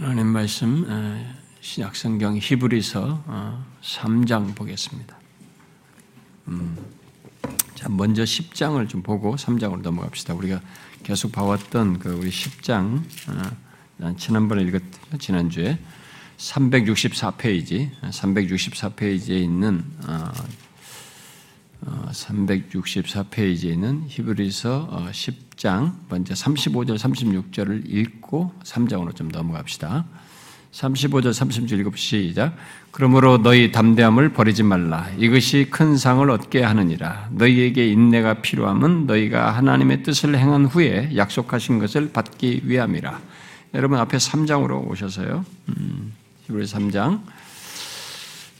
하나님 말씀 신약성경 히브리서 3장 보겠습니다. 음, 자 먼저 10장을 좀 보고 3장으로 넘어갑시다. 우리가 계속 봐왔던 그 우리 10장 지난번에 읽었 지난주에 364페이지 364페이지에 있는 364페이지에 어, 히브리서 10장 어, 먼저 35절 36절을 읽고 3장으로 좀 넘어갑시다. 35절 36절 읽어 시작. 그러므로 너희 담대함을 버리지 말라. 이것이 큰 상을 얻게 하느니라. 너희에게 인내가 필요함은 너희가 하나님의 뜻을 행한 후에 약속하신 것을 받기 위함이라. 여러분 앞에 3장으로 오셔서요. 음, 히브리 3장 어,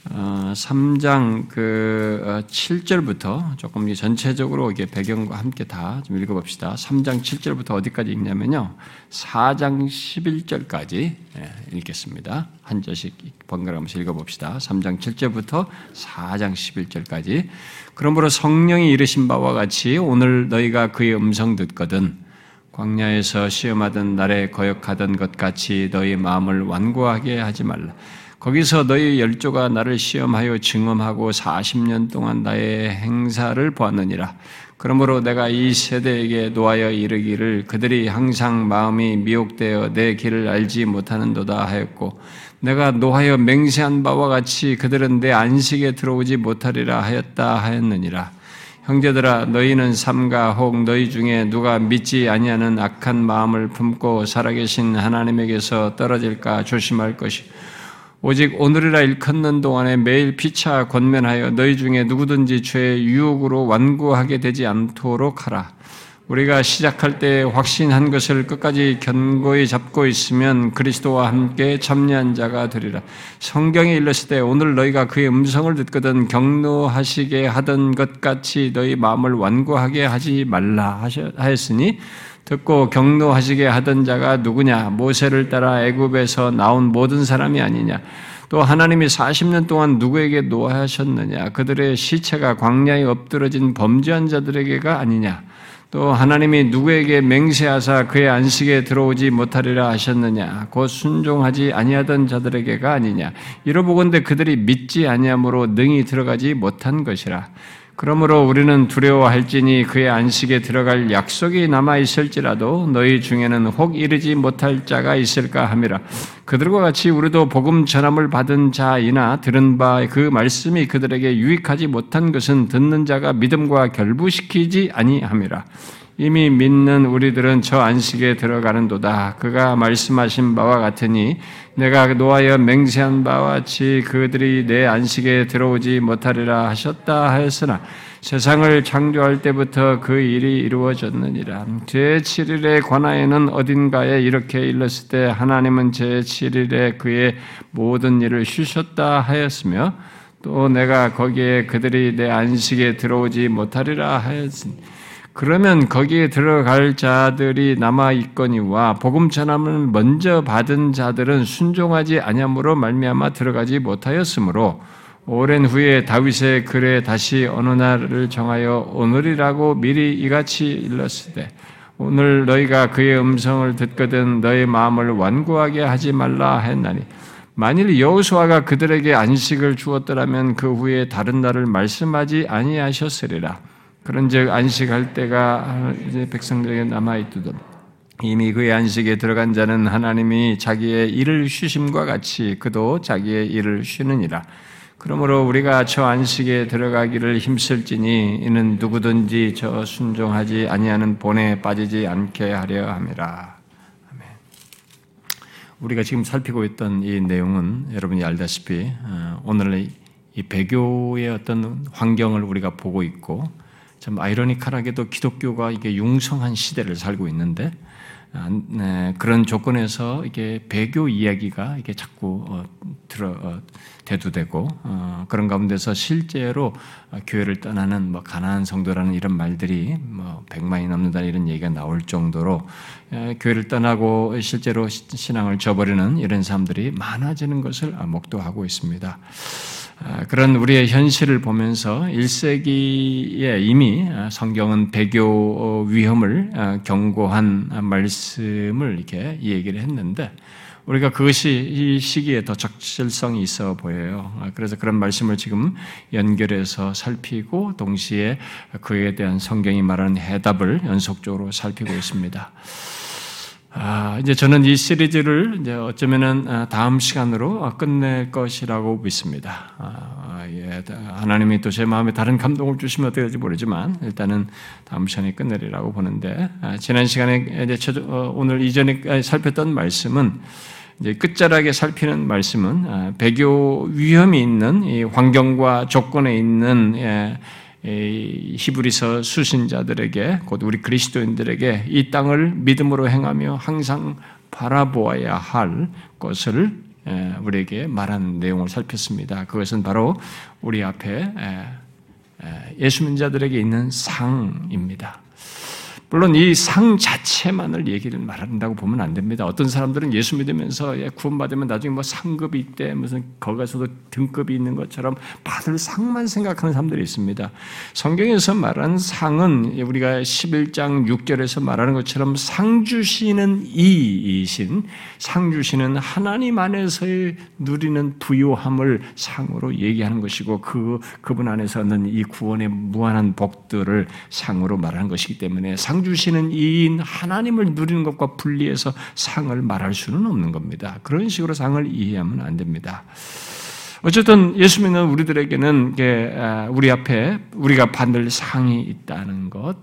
3장 그 7절부터 어, 조금 전체적으로 이게 배경과 함께 다 좀 읽어봅시다. 3장 7절부터 어디까지 읽냐면요. 4장 11절까지 예, 읽겠습니다. 한 절씩 번갈아가면서 읽어봅시다. 3장 7절부터 4장 11절까지. 그러므로 성령이 이르신 바와 같이 오늘 너희가 그의 음성 듣거든 광야에서 시험하던 날에 거역하던 것 같이 너희 마음을 완고하게 하지 말라. 거기서 너희 열조가 나를 시험하여 증험하고 40년 동안 나의 행사를 보았느니라. 그러므로 내가 이 세대에게 노하여 이르기를 그들이 항상 마음이 미혹되어 내 길을 알지 못하는도다 하였고 내가 노하여 맹세한 바와 같이 그들은 내 안식에 들어오지 못하리라 하였다 하였느니라. 형제들아 너희는 삼가 혹 너희 중에 누가 믿지 아니하는 악한 마음을 품고 살아계신 하나님에게서 떨어질까 조심할 것이 오직 오늘이라 일컫는 동안에 매일 피차 권면하여 너희 중에 누구든지 죄의 유혹으로 완고하게 되지 않도록 하라. 우리가 시작할 때 확신한 것을 끝까지 견고히 잡고 있으면 그리스도와 함께 참여한 자가 되리라. 성경에 일렀을 때 오늘 너희가 그의 음성을 듣거든 경노하시게 하던 것 같이 너희 마음을 완고하게 하지 말라 하였으니 듣고 경노하시게 하던 자가 누구냐? 모세를 따라 애굽에서 나온 모든 사람이 아니냐? 또 하나님이 40년 동안 누구에게 노하셨느냐? 그들의 시체가 광야에 엎드러진 범죄한 자들에게가 아니냐? 또 하나님이 누구에게 맹세하사 그의 안식에 들어오지 못하리라 하셨느냐? 곧 순종하지 아니하던 자들에게가 아니냐? 이러보건대 그들이 믿지 아니함으로 능히 들어가지 못한 것이라. 그러므로 우리는 두려워할지니 그의 안식에 들어갈 약속이 남아 있을지라도 너희 중에는 혹 이르지 못할 자가 있을까 함이라. 그들과 같이 우리도 복음 전함을 받은 자이나 들은 바 그 말씀이 그들에게 유익하지 못한 것은 듣는 자가 믿음과 결부시키지 아니함이라. 이미 믿는 우리들은 저 안식에 들어가는도다. 그가 말씀하신 바와 같으니 내가 노하여 맹세한 바와 같이 그들이 내 안식에 들어오지 못하리라 하셨다 하였으나 세상을 창조할 때부터 그 일이 이루어졌느니라. 제7일에 관하에는 어딘가에 이렇게 일렀을 때 하나님은 제7일에 그의 모든 일을 쉬셨다 하였으며 또 내가 거기에 그들이 내 안식에 들어오지 못하리라 하였으니 그러면 거기에 들어갈 자들이 남아 있거니와 복음 전함을 먼저 받은 자들은 순종하지 아니함으로 말미암아 들어가지 못하였으므로 오랜 후에 다윗의 글에 다시 어느 날을 정하여 오늘이라고 미리 이같이 일렀으되 오늘 너희가 그의 음성을 듣거든 너희 마음을 완고하게 하지 말라 했나니 만일 여호수아가 그들에게 안식을 주었더라면 그 후에 다른 날을 말씀하지 아니하셨으리라 그런즉 안식할 때가 이제 백성들에게 남아 있도록 이미 그의 안식에 들어간 자는 하나님이 자기의 일을 쉬심과 같이 그도 자기의 일을 쉬느니라. 그러므로 우리가 저 안식에 들어가기를 힘쓸지니 이는 누구든지 저 순종하지 아니하는 본에 빠지지 않게 하려 함이라. 아멘. 우리가 지금 살피고 있던 이 내용은 여러분이 알다시피 어, 오늘 이 배교의 어떤 환경을 우리가 보고 있고 참 아이러니컬하게도 기독교가 이게 융성한 시대를 살고 있는데 아, 네, 그런 조건에서 이게 배교 이야기가 이게 자꾸 어, 들어 어, 대두되고 어, 그런 가운데서 실제로 교회를 떠나는 뭐 가난한 성도라는 이런 말들이 뭐 백만이 넘는다 이런 얘기가 나올 정도로 에, 교회를 떠나고 실제로 신앙을 저버리는 이런 사람들이 많아지는 것을 목도하고 있습니다. 아, 그런 우리의 현실을 보면서 1세기에 이미 성경은 배교 위험을 아, 경고한 말씀을 이렇게 얘기를 했는데 우리가 그것이 이 시기에 더 적절성이 있어 보여요. 아, 그래서 그런 말씀을 지금 연결해서 살피고 동시에 그에 대한 성경이 말하는 해답을 연속적으로 살피고 있습니다. 아, 이제 저는 이 시리즈를 이제 어쩌면은 아, 다음 시간으로 끝낼 것이라고 믿습니다. 아, 예, 하나님이 또 제 마음에 다른 감동을 주시면 어떻게 될지 모르지만 일단은 다음 시간에 끝내리라고 보는데 아, 지난 시간에 이제 저, 어, 오늘 이전에 살폈던 말씀은 이제 끝자락에 살피는 말씀은 아, 배교 위험이 있는 이 환경과 조건에 있는 예, 히브리서 수신자들에게 곧 우리 그리스도인들에게 이 땅을 믿음으로 행하며 항상 바라보아야 할 것을 우리에게 말하는 내용을 살폈습니다. 그것은 바로 우리 앞에 예수 민자들에게 있는 상입니다. 물론 이 상 자체만을 얘기를 말한다고 보면 안 됩니다. 어떤 사람들은 예수 믿으면서 예, 구원받으면 나중에 뭐 상급이 있대, 무슨 거기서도 등급이 있는 것처럼 받을 상만 생각하는 사람들이 있습니다. 성경에서 말하는 상은 우리가 11장 6절에서 말하는 것처럼 상 주시는 이이신, 상 주시는 하나님 안에서의 누리는 부요함을 상으로 얘기하는 것이고 그, 그분 안에서 는 이 구원의 무한한 복들을 상으로 말하는 것이기 때문에 상 주시는 이인 하나님을 누리는 것과 분리해서 상을 말할 수는 없는 겁니다. 그런 식으로 상을 이해하면 안 됩니다. 어쨌든 예수 믿는 우리들에게는 아, 우리 앞에 우리가 받을 상이 있다는 것.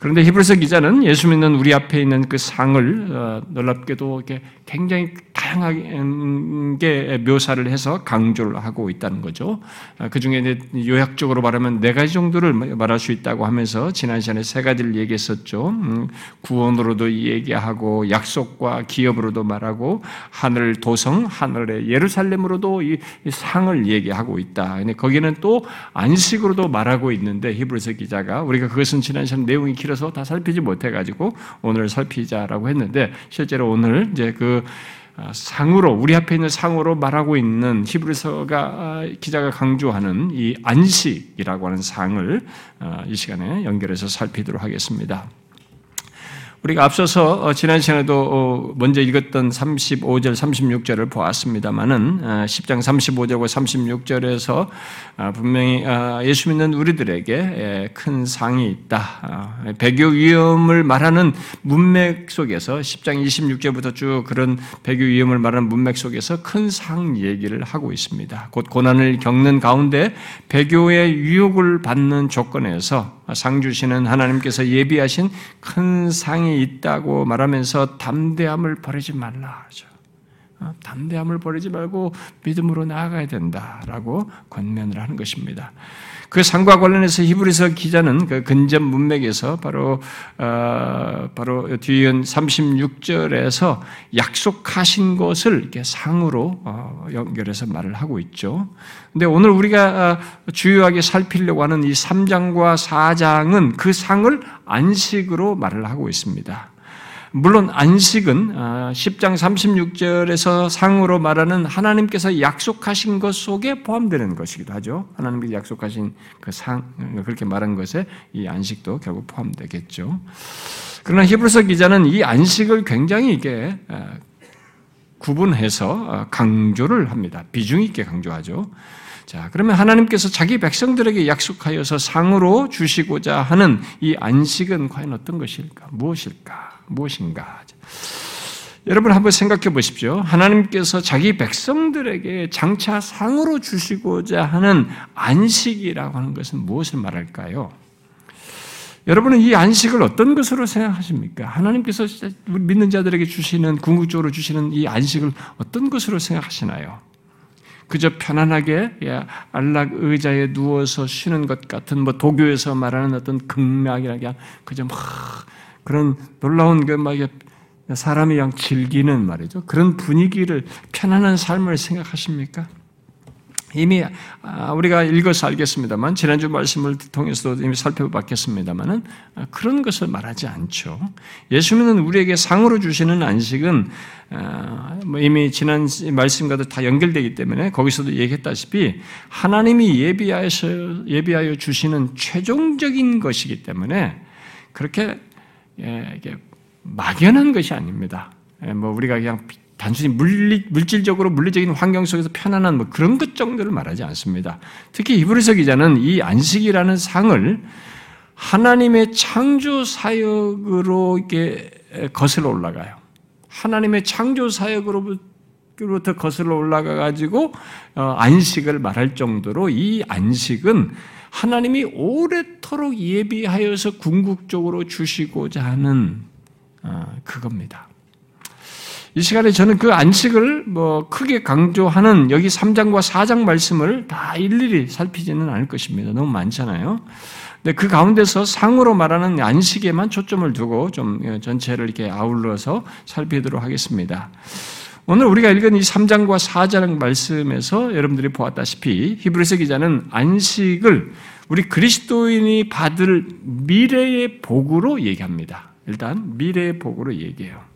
아, 그런데 히브리서 기자는 예수 믿는 우리 앞에 있는 그 상을 어, 놀랍게도 굉장히 다양하게 묘사를 해서 강조를 하고 있다는 거죠. 아, 그 중에 요약적으로 말하면 네 가지 정도를 말할 수 있다고 하면서 지난 시간에 세 가지를 얘기했었죠. 음, 구원으로도 얘기하고 약속과 기업으로도 말하고 하늘 도성, 하늘의 예루살렘으로도 이 상을 얘기하고 있다. 거기는 또 안식으로도 말하고 있는데 히브리서 기자가 우리가 그것은 지난 시간 내용이 길 어서 다 살피지 못해가지고 오늘 살피자라고 했는데 실제로 오늘 이제 그 아, 상으로 우리 앞에 있는 상으로 말하고 있는 히브리서가 아, 기자가 강조하는 이 안식이라고 하는 상을 아, 이 시간에 연결해서 살피도록 하겠습니다. 우리가 앞서서 어, 지난 시간에도 어, 먼저 읽었던 35절, 36절을 보았습니다만은 10장 어, 35절과 36절에서 분명히 예수 믿는 우리들에게 큰 상이 있다. 배교 위험을 말하는 문맥 속에서 10장 26절부터 쭉 그런 배교 위험을 말하는 문맥 속에서 큰 상 얘기를 하고 있습니다. 곧 고난을 겪는 가운데 배교의 유혹을 받는 조건에서 상 주시는 하나님께서 예비하신 큰 상이 있다고 말하면서 담대함을 버리지 말라 하죠. 어, 담대함을 버리지 말고 믿음으로 나아가야 된다라고 권면을 하는 것입니다. 그 상과 관련해서 히브리서 기자는 그 근접 문맥에서 바로 어, 바로 뒤은 36절에서 약속하신 것을 이렇게 상으로 어, 연결해서 말을 하고 있죠. 근데 오늘 우리가 어, 주요하게 살피려고 하는 이 3장과 4장은 그 상을 안식으로 말을 하고 있습니다. 물론 안식은 10장 아, 36절에서 상으로 말하는 하나님께서 약속하신 것 속에 포함되는 것이기도 하죠. 하나님께서 약속하신 그 상, 그렇게 말한 것에 이 안식도 결국 포함되겠죠. 그러나 히브리서 기자는 이 안식을 굉장히 이게 아, 구분해서 아, 강조를 합니다. 비중 있게 강조하죠. 자, 그러면 하나님께서 자기 백성들에게 약속하여서 상으로 주시고자 하는 이 안식은 과연 어떤 것일까? 무엇일까? 무엇인가? 여러분 한번 생각해 보십시오. 하나님께서 자기 백성들에게 장차 상으로 주시고자 하는 안식이라고 하는 것은 무엇을 말할까요? 여러분은 이 안식을 어떤 것으로 생각하십니까? 하나님께서 믿는 자들에게 주시는 궁극적으로 주시는 이 안식을 어떤 것으로 생각하시나요? 그저 편안하게 예, 안락 의자에 누워서 쉬는 것 같은 뭐 도교에서 말하는 어떤 극락이라 그저 막 그런 놀라운 그막 사람이 그냥 즐기는 말이죠. 그런 분위기를 편안한 삶을 생각하십니까? 이미 아, 우리가 읽어서 알겠습니다만 지난주 말씀을 통해서도 이미 살펴봤겠습니다만은 아, 그런 것을 말하지 않죠. 예수님은 우리에게 상으로 주시는 안식은 아, 뭐 이미 지난 말씀과도 다 연결되기 때문에 거기서도 얘기했다시피 하나님이 예비하여 예비하여 주시는 최종적인 것이기 때문에 그렇게 예, 막연한 것이 아닙니다. 뭐 우리가 그냥 단순히 물리, 물질적으로 물리적인 환경 속에서 편안한 뭐 그런 것 정도를 말하지 않습니다. 특히 이브리서 기자는 이 안식이라는 상을 하나님의 창조 사역으로 이렇게 거슬러 올라가요. 하나님의 창조 사역으로부터 거슬러 올라가 가지고 어, 안식을 말할 정도로 이 안식은 하나님이 오래도록 예비하여서 궁극적으로 주시고자 하는 어, 그겁니다. 이 시간에 저는 그 안식을 뭐 크게 강조하는 여기 3장과 4장 말씀을 다 일일이 살피지는 않을 것입니다. 너무 많잖아요. 근데 그 가운데서 상으로 말하는 안식에만 초점을 두고 좀 전체를 이렇게 아울러서 살피도록 하겠습니다. 오늘 우리가 읽은 이 3장과 4장 말씀에서 여러분들이 보았다시피 히브리서 기자는 안식을 우리 그리스도인이 받을 미래의 복으로 얘기합니다. 일단 미래의 복으로 얘기해요.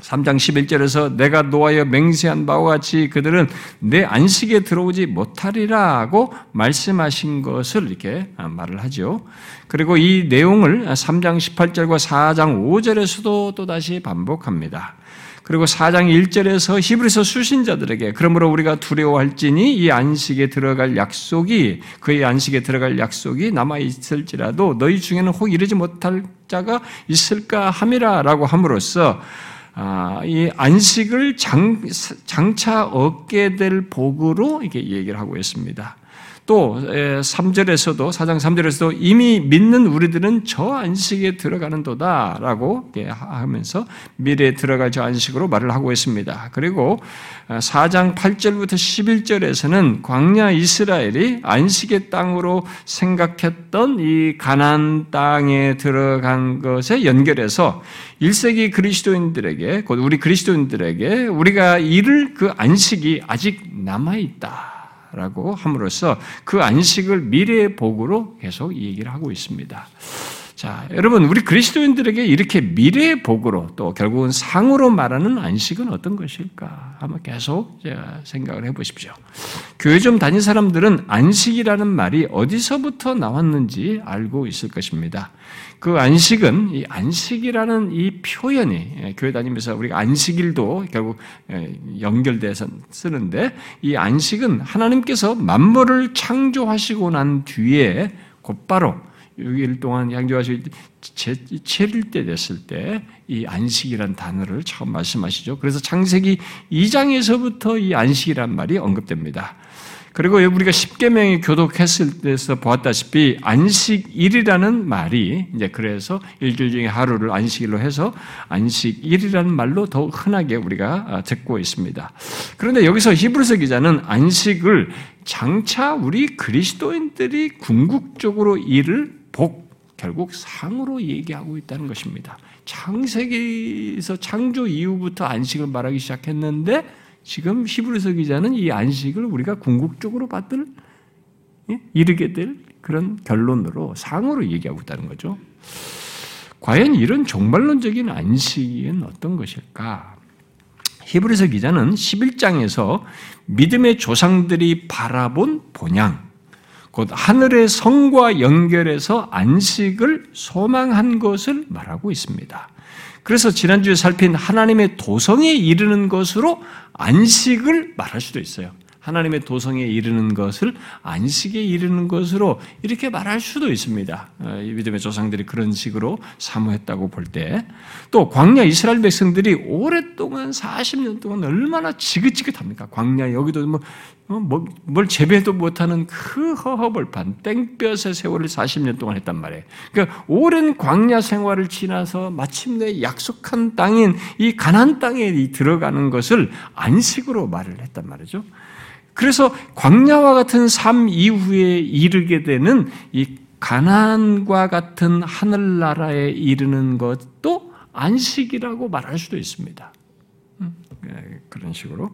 3장 11절에서 내가 노하여 맹세한 바와 같이 그들은 내 안식에 들어오지 못하리라고 말씀하신 것을 이렇게 말을 하죠. 그리고 이 내용을 3장 18절과 4장 5절에서도 또다시 반복합니다. 그리고 4장 1절에서 히브리서 수신자들에게 그러므로 우리가 두려워할지니 이 안식에 들어갈 약속이 그의 안식에 들어갈 약속이 남아 있을지라도 너희 중에는 혹 이르지 못할 자가 있을까 함이라라고 함으로써 아, 이 안식을 장, 장차 얻게 될 복으로 이렇게 얘기를 하고 있습니다. 또 3절에서도 4장 3절에서도 이미 믿는 우리들은 저 안식에 들어가는도다라고 하면서 미래에 들어갈 저 안식으로 말을 하고 있습니다. 그리고 4장 8절부터 11절에서는 광야 이스라엘이 안식의 땅으로 생각했던 이 가난 땅에 들어간 것에 연결해서 1세기 그리스도인들에게 곧 우리 그리스도인들에게 우리가 이를 그 안식이 아직 남아 있다. 라고 함으로써 그 안식을 미래의 복으로 계속 얘기를 하고 있습니다. 자, 여러분, 우리 그리스도인들에게 이렇게 미래의 복으로 또 결국은 상으로 말하는 안식은 어떤 것일까? 한번 계속 생각을 해 보십시오. 교회 좀 다닌 사람들은 안식이라는 말이 어디서부터 나왔는지 알고 있을 것입니다. 그 안식은 이 안식이라는 이 표현이 예, 교회 다니면서 우리가 안식일도 결국 예, 연결돼서 쓰는데 이 안식은 하나님께서 만물을 창조하시고 난 뒤에 곧바로 6일 동안 양조하실 때 7일 때 됐을 때 이 안식이란 단어를 처음 말씀하시죠. 그래서 창세기 2장에서부터 이 안식이란 말이 언급됩니다. 그리고 우리가 십계명이 교독했을 때서 보았다시피 안식일이라는 말이 이제 그래서 일주일 중에 하루를 안식일로 해서 안식일이라는 말로 더 흔하게 우리가 아, 듣고 있습니다. 그런데 여기서 히브리서 기자는 안식을 장차 우리 그리스도인들이 궁극적으로 이를 복 결국 상으로 얘기하고 있다는 것입니다. 창세기에서 창조 이후부터 안식을 말하기 시작했는데 지금 히브리서 기자는 이 안식을 우리가 궁극적으로 받을 예? 이르게 될 그런 결론으로 상으로 얘기하고 있다는 거죠. 과연 이런 종말론적인 안식은 어떤 것일까? 히브리서 기자는 11장에서 믿음의 조상들이 바라본 본향, 곧 하늘의 성과 연결해서 안식을 소망한 것을 말하고 있습니다. 그래서 지난주에 살핀 하나님의 도성에 이르는 것으로 안식을 말할 수도 있어요. 하나님의 도성에 이르는 것을 안식에 이르는 것으로 이렇게 말할 수도 있습니다. 어, 믿음의 조상들이 그런 식으로 사모했다고 볼 때, 또 광야 이스라엘 백성들이 오랫동안 40년 동안 얼마나 지긋지긋합니까? 광야 여기도 뭐, 어, 뭐, 뭘 재배도 못하는 그 허허벌판 땡볕의 세월을 40년 동안 했단 말이에요. 그러니까 오랜 광야 생활을 지나서 마침내 약속한 땅인 이 가난 땅에 들어가는 것을 안식으로 말을 했단 말이죠. 그래서 광야와 같은 삶 이후에 이르게 되는 이 가난과 같은 하늘나라에 이르는 것도 안식이라고 말할 수도 있습니다. 음, 예, 그런 식으로.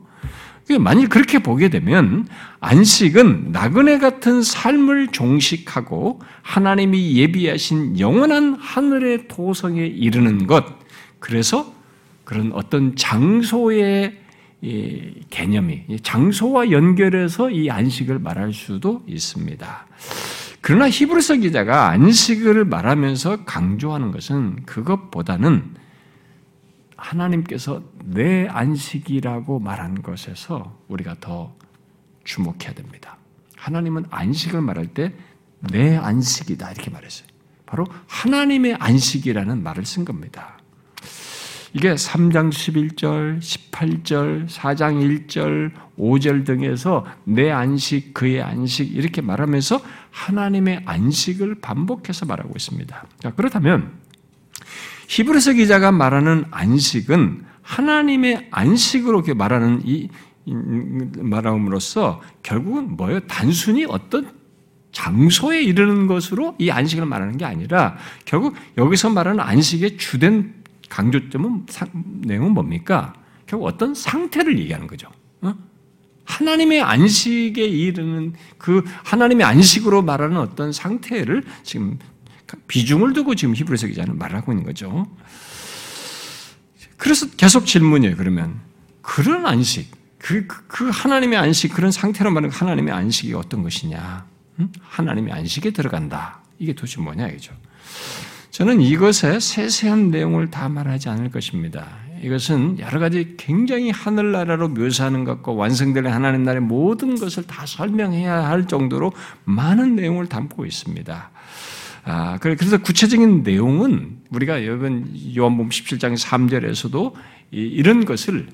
만일 그렇게 보게 되면 안식은 나그네 같은 삶을 종식하고 하나님이 예비하신 영원한 하늘의 도성에 이르는 것. 그래서 그런 어떤 장소의 개념이 장소와 연결해서 이 안식을 말할 수도 있습니다. 그러나 히브리서 기자가 안식을 말하면서 강조하는 것은 그것보다는 하나님께서 내 안식이라고 말한 것에서 우리가 더 주목해야 됩니다. 하나님은 안식을 말할 때 내 안식이다 이렇게 말했어요. 바로 하나님의 안식이라는 말을 쓴 겁니다. 이게 3장 11절, 18절, 4장 1절, 5절 등에서 내 안식, 그의 안식 이렇게 말하면서 하나님의 안식을 반복해서 말하고 있습니다. 자, 그렇다면 히브리서 기자가 말하는 안식은 하나님의 안식으로 말하는 이 말함으로써 결국은 뭐예요? 단순히 어떤 장소에 이르는 것으로 이 안식을 말하는 게 아니라 결국 여기서 말하는 안식의 주된 강조점은 내용은 뭡니까? 결국 어떤 상태를 얘기하는 거죠. 어? 하나님의 안식에 이르는 그 하나님의 안식으로 말하는 어떤 상태를 지금 비중을 두고 지금 히브리서 기자는 말하고 있는 거죠. 그래서 계속 질문이에요. 그러면 그런 안식, 그, 그, 그 하나님의 안식, 그런 상태로 말하는 하나님의 안식이 어떤 것이냐? 음? 하나님의 안식에 들어간다. 이게 도대체 뭐냐 이죠. 저는 이것에 세세한 내용을 다 말하지 않을 것입니다. 이것은 여러 가지 굉장히 하늘나라로 묘사하는 것과 완성될 하나님 나라의 모든 것을 다 설명해야 할 정도로 많은 내용을 담고 있습니다. 아, 그래서 구체적인 내용은 우리가 이번 요한복음 17장 3절에서도 이런 것을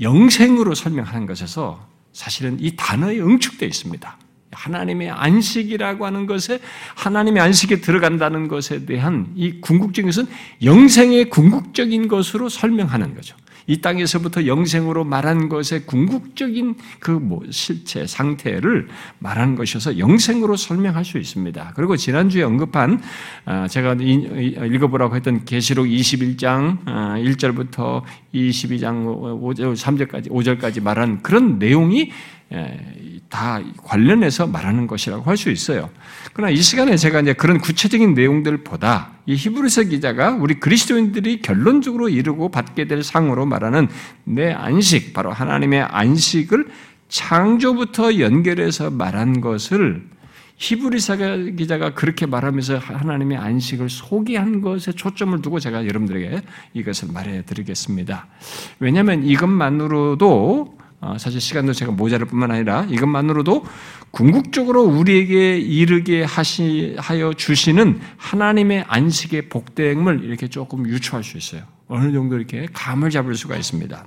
영생으로 설명하는 것에서 사실은 이 단어에 응축되어 있습니다. 하나님의 안식이라고 하는 것에 하나님의 안식에 들어간다는 것에 대한 이 궁극적인 것은 영생의 궁극적인 것으로 설명하는 거죠. 이 땅에서부터 영생으로 말한 것의 궁극적인 그 뭐 실체 상태를 말하는 것이어서 영생으로 설명할 수 있습니다. 그리고 지난주에 언급한 아, 제가 읽어보라고 했던 계시록 21장 1절부터 22장 5절 3절까지 5절까지 말한 그런 내용이 다 관련해서 말하는 것이라고 할 수 있어요. 그러나 이 시간에 제가 이제 그런 구체적인 내용들보다 이 히브리서 기자가 우리 그리스도인들이 결론적으로 이루고 받게 될 상으로 말하는 내 안식, 바로 하나님의 안식을 창조부터 연결해서 말한 것을 히브리서 기자가 그렇게 말하면서 하나님의 안식을 소개한 것에 초점을 두고 제가 여러분들에게 이것을 말해 드리겠습니다. 왜냐하면 이것만으로도 어, 사실 시간도 제가 모자랄 뿐만 아니라 이것만으로도 궁극적으로 우리에게 이르게 하시, 하여 주시는 하나님의 안식의 복됨을 이렇게 조금 유추할 수 있어요. 어느 정도 이렇게 감을 잡을 수가 있습니다.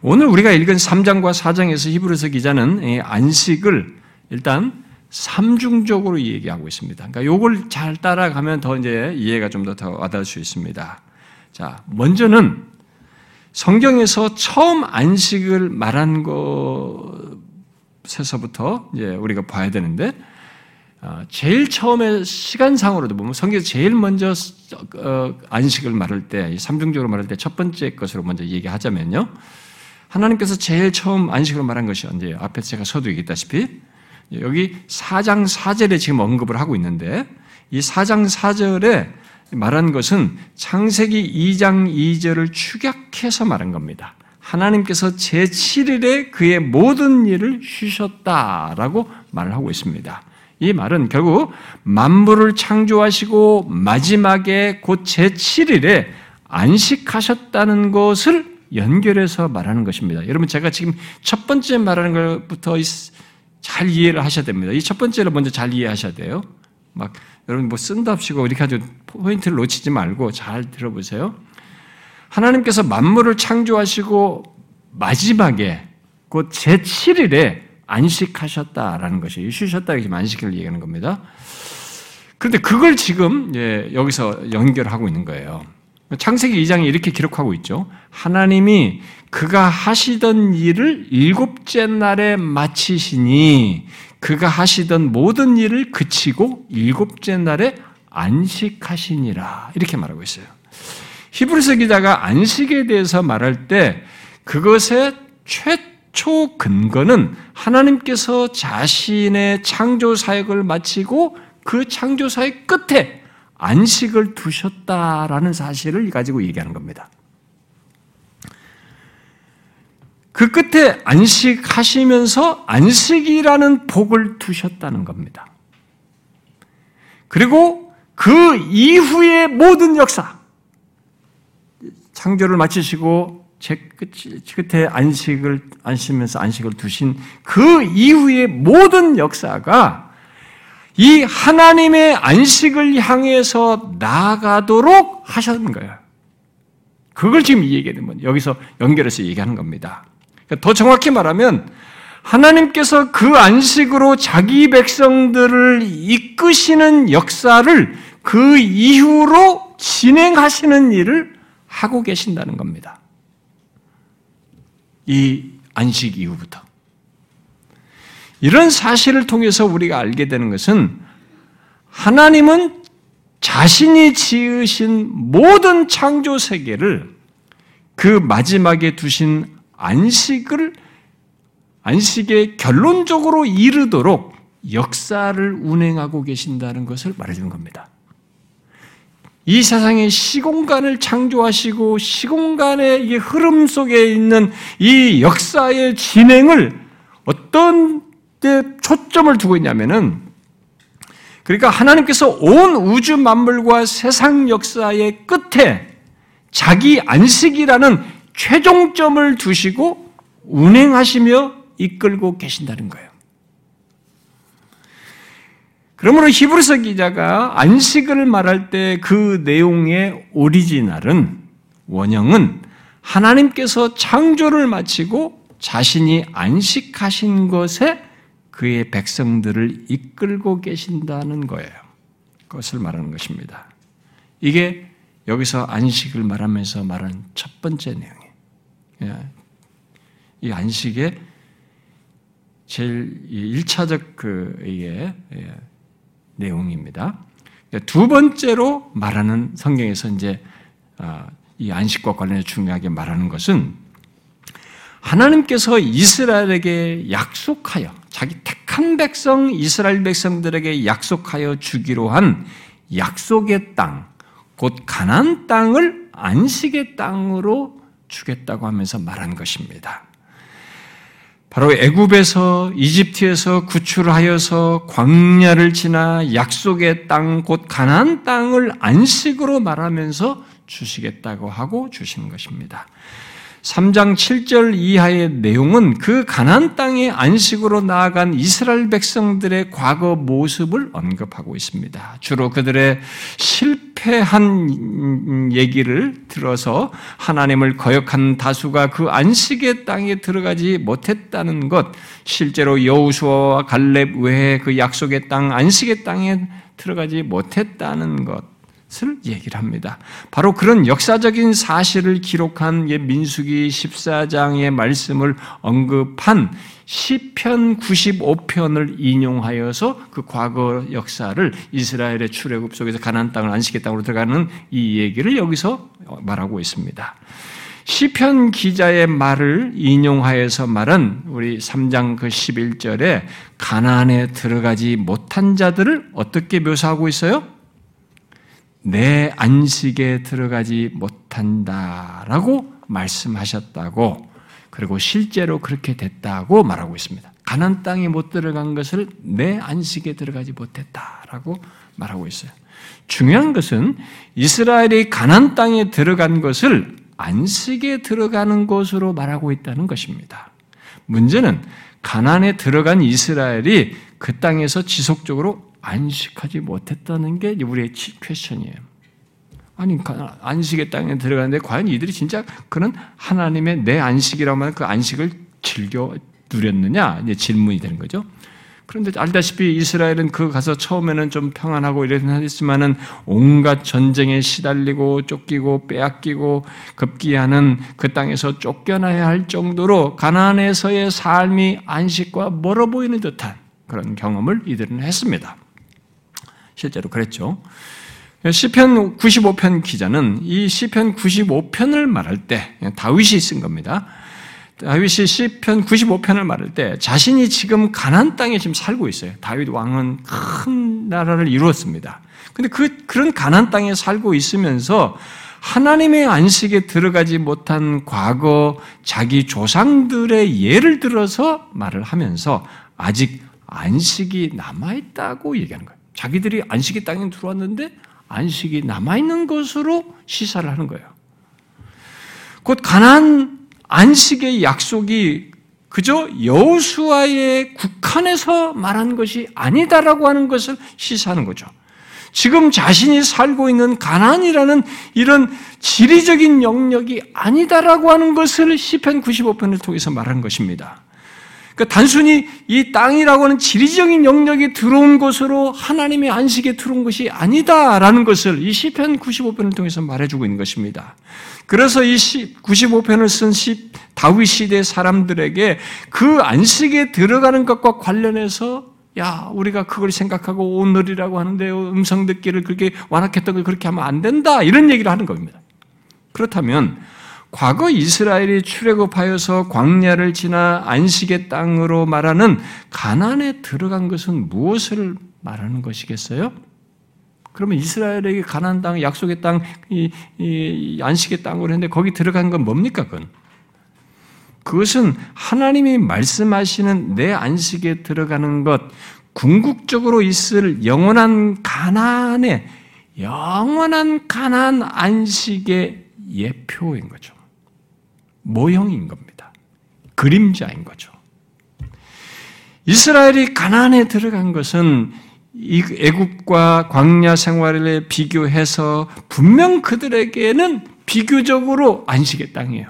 오늘 우리가 읽은 3장과 4장에서 히브리서 기자는 안식을 일단 삼중적으로 얘기하고 있습니다. 그러니까 요걸 잘 따라가면 더 이제 이해가 좀더 와닿을 수 있습니다. 자, 먼저는 성경에서 처음 안식을 말한 것에서부터 이제 우리가 봐야 되는데 어, 제일 처음에 시간상으로도 보면 성경에서 제일 먼저 어, 안식을 말할 때 삼중적으로 말할 때 첫 번째 것으로 먼저 얘기하자면요. 하나님께서 제일 처음 안식을 말한 것이 언제예요? 앞에 제가 서두 얘기했다시피 여기 4장 4절에 지금 언급을 하고 있는데 이 4장 4절에 말한 것은 창세기 2장 2절을 축약해서 말한 겁니다. 하나님께서 제7일에 그의 모든 일을 쉬셨다라고 말을 하고 있습니다. 이 말은 결국 만물을 창조하시고 마지막에 곧 제7일에 안식하셨다는 것을 연결해서 말하는 것입니다. 여러분 제가 지금 첫 번째 말하는 것부터 잘 이해를 하셔야 됩니다. 이 첫 번째를 먼저 잘 이해하셔야 돼요. 막 여러분 뭐 쓴답시고 이렇게 아주 포인트를 놓치지 말고 잘 들어보세요. 하나님께서 만물을 창조하시고 마지막에 곧 제7일에 안식하셨다라는 것이 쉬셨다 이렇게 안식을 얘기하는 겁니다. 그런데 그걸 지금 여기서 연결하고 있는 거예요. 창세기 2장에 이렇게 기록하고 있죠. 하나님이 그가 하시던 일을 일곱째 날에 마치시니 그가 하시던 모든 일을 그치고 일곱째 날에 안식하시니라. 이렇게 말하고 있어요. 히브리서 기자가 안식에 대해서 말할 때 그것의 최초 근거는 하나님께서 자신의 창조 사역을 마치고 그 창조 사역 끝에 안식을 두셨다라는 사실을 가지고 얘기하는 겁니다. 그 끝에 안식하시면서 안식이라는 복을 두셨다는 겁니다. 그리고 그 이후의 모든 역사, 창조를 마치시고 제 끝에 안식을 안시면서 안식을 두신 그 이후의 모든 역사가 이 하나님의 안식을 향해서 나아가도록 하셨는 거예요. 그걸 지금 얘기하는 건 여기서 연결해서 얘기하는 겁니다. 그러니까 더 정확히 말하면 하나님께서 그 안식으로 자기 백성들을 이끄시는 역사를 그 이후로 진행하시는 일을 하고 계신다는 겁니다. 이 안식 이후부터. 이런 사실을 통해서 우리가 알게 되는 것은 하나님은 자신이 지으신 모든 창조 세계를 그 마지막에 두신 안식을 안식에 결론적으로 이르도록 역사를 운행하고 계신다는 것을 말해주는 겁니다. 이 세상의 시공간을 창조하시고 시공간의 흐름 속에 있는 이 역사의 진행을 어떤 때 초점을 두고 있냐면은 그러니까 하나님께서 온 우주 만물과 세상 역사의 끝에 자기 안식이라는 최종점을 두시고 운행하시며 이끌고 계신다는 거예요. 그러므로 히브리서 기자가 안식을 말할 때 그 내용의 오리지널은 원형은 하나님께서 창조를 마치고 자신이 안식하신 것에 그의 백성들을 이끌고 계신다는 거예요. 그것을 말하는 것입니다. 이게 여기서 안식을 말하면서 말하는 첫 번째 내용 예. 이 안식의 제일 1차적 그, 이게, 예, 내용입니다. 두 번째로 말하는 성경에서 이제 아, 이 안식과 관련해 중요하게 말하는 것은 하나님께서 이스라엘에게 약속하여 자기 택한 백성 이스라엘 백성들에게 약속하여 주기로 한 약속의 땅, 곧 가나안 땅을 안식의 땅으로 주겠다고 하면서 말한 것입니다. 바로 애굽에서 이집트에서 구출하여서 광야를 지나 약속의 땅 곧 가나안 땅을 안식으로 말하면서 주시겠다고 하고 주시는 것입니다. 3장 7절 이하의 내용은 그 가나안 땅의 안식으로 나아간 이스라엘 백성들의 과거 모습을 언급하고 있습니다. 주로 그들의 실패한 얘기를 들어서 하나님을 거역한 다수가 그 안식의 땅에 들어가지 못했다는 것, 실제로 여우수아와 갈렙 외에 그 약속의 땅 안식의 땅에 들어가지 못했다는 것 것을 얘기를 합니다. 바로 그런 역사적인 사실을 기록한 민수기 14장의 말씀을 언급한 시편 95편을 인용하여서 그 과거 역사를 이스라엘의 출애굽 속에서 가나안 땅을 땅으로 들어가는 이 얘기를 여기서 말하고 있습니다. 시편 기자의 말을 인용하여서 말은 우리 3장 그 11절에 가나안에 들어가지 못한 자들을 어떻게 묘사하고 있어요? 내 안식에 들어가지 못한다라고 말씀하셨다고 그리고 실제로 그렇게 됐다고 말하고 있습니다. 가난 땅에 못 들어간 것을 내 안식에 들어가지 못했다라고 말하고 있어요. 중요한 것은 이스라엘이 가난 땅에 들어간 것을 안식에 들어가는 것으로 말하고 있다는 것입니다. 문제는 가난에 들어간 이스라엘이 그 땅에서 지속적으로 안식하지 못했다는 게 우리의 퀘션이에요. 아니 안식의 땅에 들어가는데 과연 이들이 진짜 그런 하나님의 내 안식이라고 하는 그 안식을 즐겨 누렸느냐 이제 질문이 되는 거죠. 그런데 알다시피 이스라엘은 그 가서 처음에는 좀 평안하고 이랬는 했지만은 온갖 전쟁에 시달리고 쫓기고 빼앗기고 급기야는 그 땅에서 쫓겨나야 할 정도로 가나안에서의 삶이 안식과 멀어 보이는 듯한 그런 경험을 이들은 했습니다. 실제로 그랬죠. 시편 95편 기자는 이 시편 95편을 말할 때 다윗이 쓴 겁니다. 다윗이 시편 95편을 말할 때 자신이 지금 가난 땅에 지금 살고 있어요. 다윗 왕은 큰 나라를 이루었습니다. 근데 그 그런 가난 땅에 살고 있으면서 하나님의 안식에 들어가지 못한 과거 자기 조상들의 예를 들어서 말을 하면서 아직 안식이 남아 있다고 얘기하는 거예요. 자기들이 안식의 땅에 들어왔는데 안식이 남아있는 것으로 시사를 하는 거예요. 곧 가난 안식의 약속이 그저 여호수아의 국한에서 말한 것이 아니다라고 하는 것을 시사하는 거죠. 지금 자신이 살고 있는 가난이라는 이런 지리적인 영역이 아니다라고 하는 것을 시편 95편을 통해서 말한 것입니다. 그러니까 단순히 이 땅이라고 하는 지리적인 영역이 들어온 것으로 하나님의 안식에 들어온 것이 아니다라는 것을 이 시편 95편을 통해서 말해주고 있는 것입니다. 그래서 이 95편을 쓴 시, 다윗 시대 사람들에게 그 안식에 들어가는 것과 관련해서 야, 우리가 그걸 생각하고 오늘이라고 하는데 음성 듣기를 그렇게 완악했던 걸 그렇게 하면 안 된다. 이런 얘기를 하는 겁니다. 그렇다면 과거 이스라엘이 출애굽하여서 광야를 지나 안식의 땅으로 말하는 가난에 들어간 것은 무엇을 말하는 것이겠어요? 그러면 이스라엘에게 가난 땅, 약속의 땅, 이, 이 안식의 땅으로 했는데 거기 들어간 건 뭡니까? 그건 그것은 하나님이 말씀하시는 내 안식에 들어가는 것, 궁극적으로 있을 영원한 가난의 영원한 가난 안식의 예표인 거죠. 모형인 겁니다. 그림자인 거죠. 이스라엘이 가난에 들어간 것은 애국과 광야 생활에 비교해서 분명 그들에게는 비교적으로 안식의 땅이에요.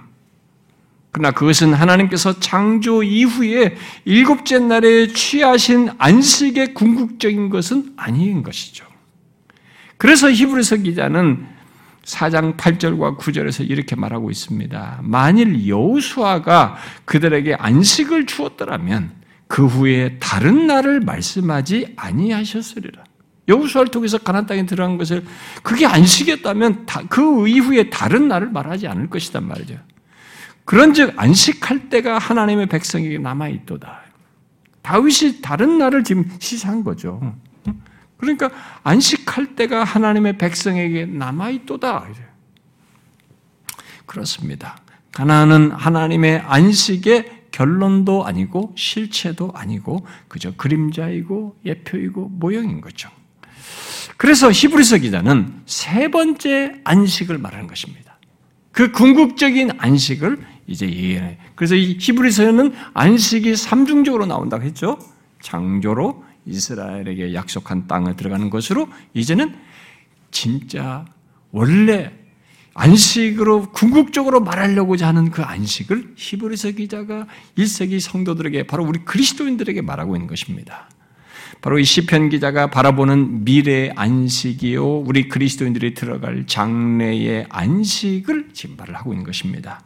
그러나 그것은 하나님께서 창조 이후에 일곱째 날에 취하신 안식의 궁극적인 것은 아닌 것이죠. 그래서 히브리서 기자는 4장 8절과 9절에서 이렇게 말하고 있습니다. 만일 여호수아가 그들에게 안식을 주었더라면 그 후에 다른 날을 말씀하지 아니하셨으리라. 여호수아를 통해서 가나안 땅에 들어간 것을 그게 안식이었다면 그 이후에 다른 날을 말하지 않을 것이단 말이죠. 그런즉 안식할 때가 하나님의 백성에게 남아 있도다. 다윗이 다른 날을 지금 시사한 거죠. 그러니까 안식할 때가 하나님의 백성에게 남아 있도다. 그렇습니다. 가나안은 하나님의 안식의 결론도 아니고 실체도 아니고 그저 그림자이고 예표이고 모형인 거죠. 그래서 히브리서 기자는 세 번째 안식을 말하는 것입니다. 그 궁극적인 안식을 이제 얘기해. 그래서 이 히브리서에는 안식이 삼중적으로 나온다고 했죠. 창조로 이스라엘에게 약속한 땅을 들어가는 것으로 이제는 진짜 원래 안식으로 궁극적으로 말하려고자 하는 그 안식을 히브리서 기자가 1세기 성도들에게 바로 우리 그리스도인들에게 말하고 있는 것입니다. 바로 이 시편 기자가 바라보는 미래 안식이요 우리 그리스도인들이 들어갈 장래의 안식을 지금 말을 하고 있는 것입니다.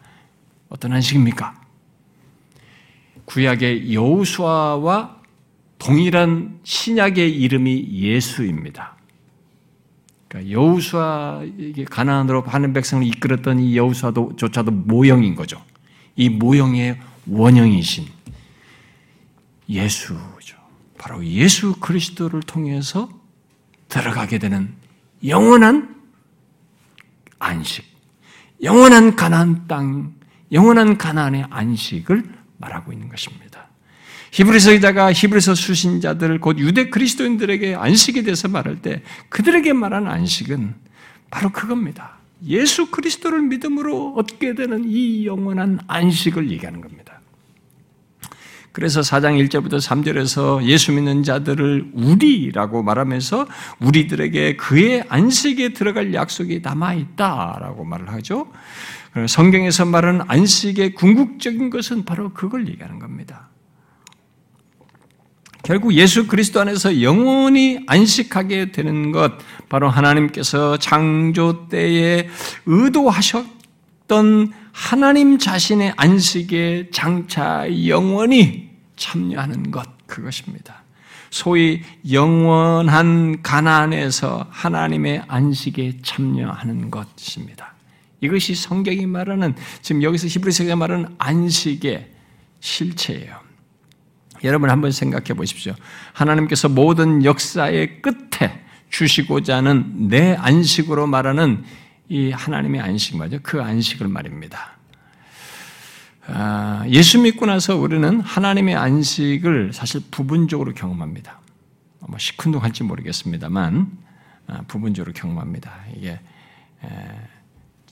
어떤 안식입니까? 구약의 여호수아와 동일한 신약의 이름이 예수입니다. 그러니까 여호수아 가나안으로 하는 백성을 이끌었던 이 여호수아도 조차도 모형인 거죠. 이 모형의 원형이신 예수죠. 바로 예수 그리스도를 통해서 들어가게 되는 영원한 안식, 영원한 가나안 땅, 영원한 가나안의 안식을 말하고 있는 것입니다. 히브리서 기자가 히브리서 수신자들 곧 유대 그리스도인들에게 안식에 대해서 말할 때 그들에게 말하는 안식은 바로 그겁니다. 예수 그리스도를 믿음으로 얻게 되는 이 영원한 안식을 얘기하는 겁니다. 그래서 4장 1절부터 3절에서 예수 믿는 자들을 우리라고 말하면서 우리들에게 그의 안식에 들어갈 약속이 남아있다라고 말을 하죠. 성경에서 말하는 안식의 궁극적인 것은 바로 그걸 얘기하는 겁니다. 결국 예수 그리스도 안에서 영원히 안식하게 되는 것, 바로 하나님께서 창조 때에 의도하셨던 하나님 자신의 안식에 장차 영원히 참여하는 것, 그것입니다. 소위 영원한 가난에서 하나님의 안식에 참여하는 것입니다. 이것이 성경이 말하는 지금 여기서 히브리서가 말하는 안식의 실체예요. 여러분 한번 생각해 보십시오. 하나님께서 모든 역사의 끝에 주시고자 하는 내 안식으로 말하는 이 하나님의 안식 맞죠? 그 안식을 말입니다. 아, 예수 믿고 나서 우리는 하나님의 안식을 사실 부분적으로 경험합니다. 뭐 시큰둥할지 모르겠습니다만 아, 부분적으로 경험합니다. 이게,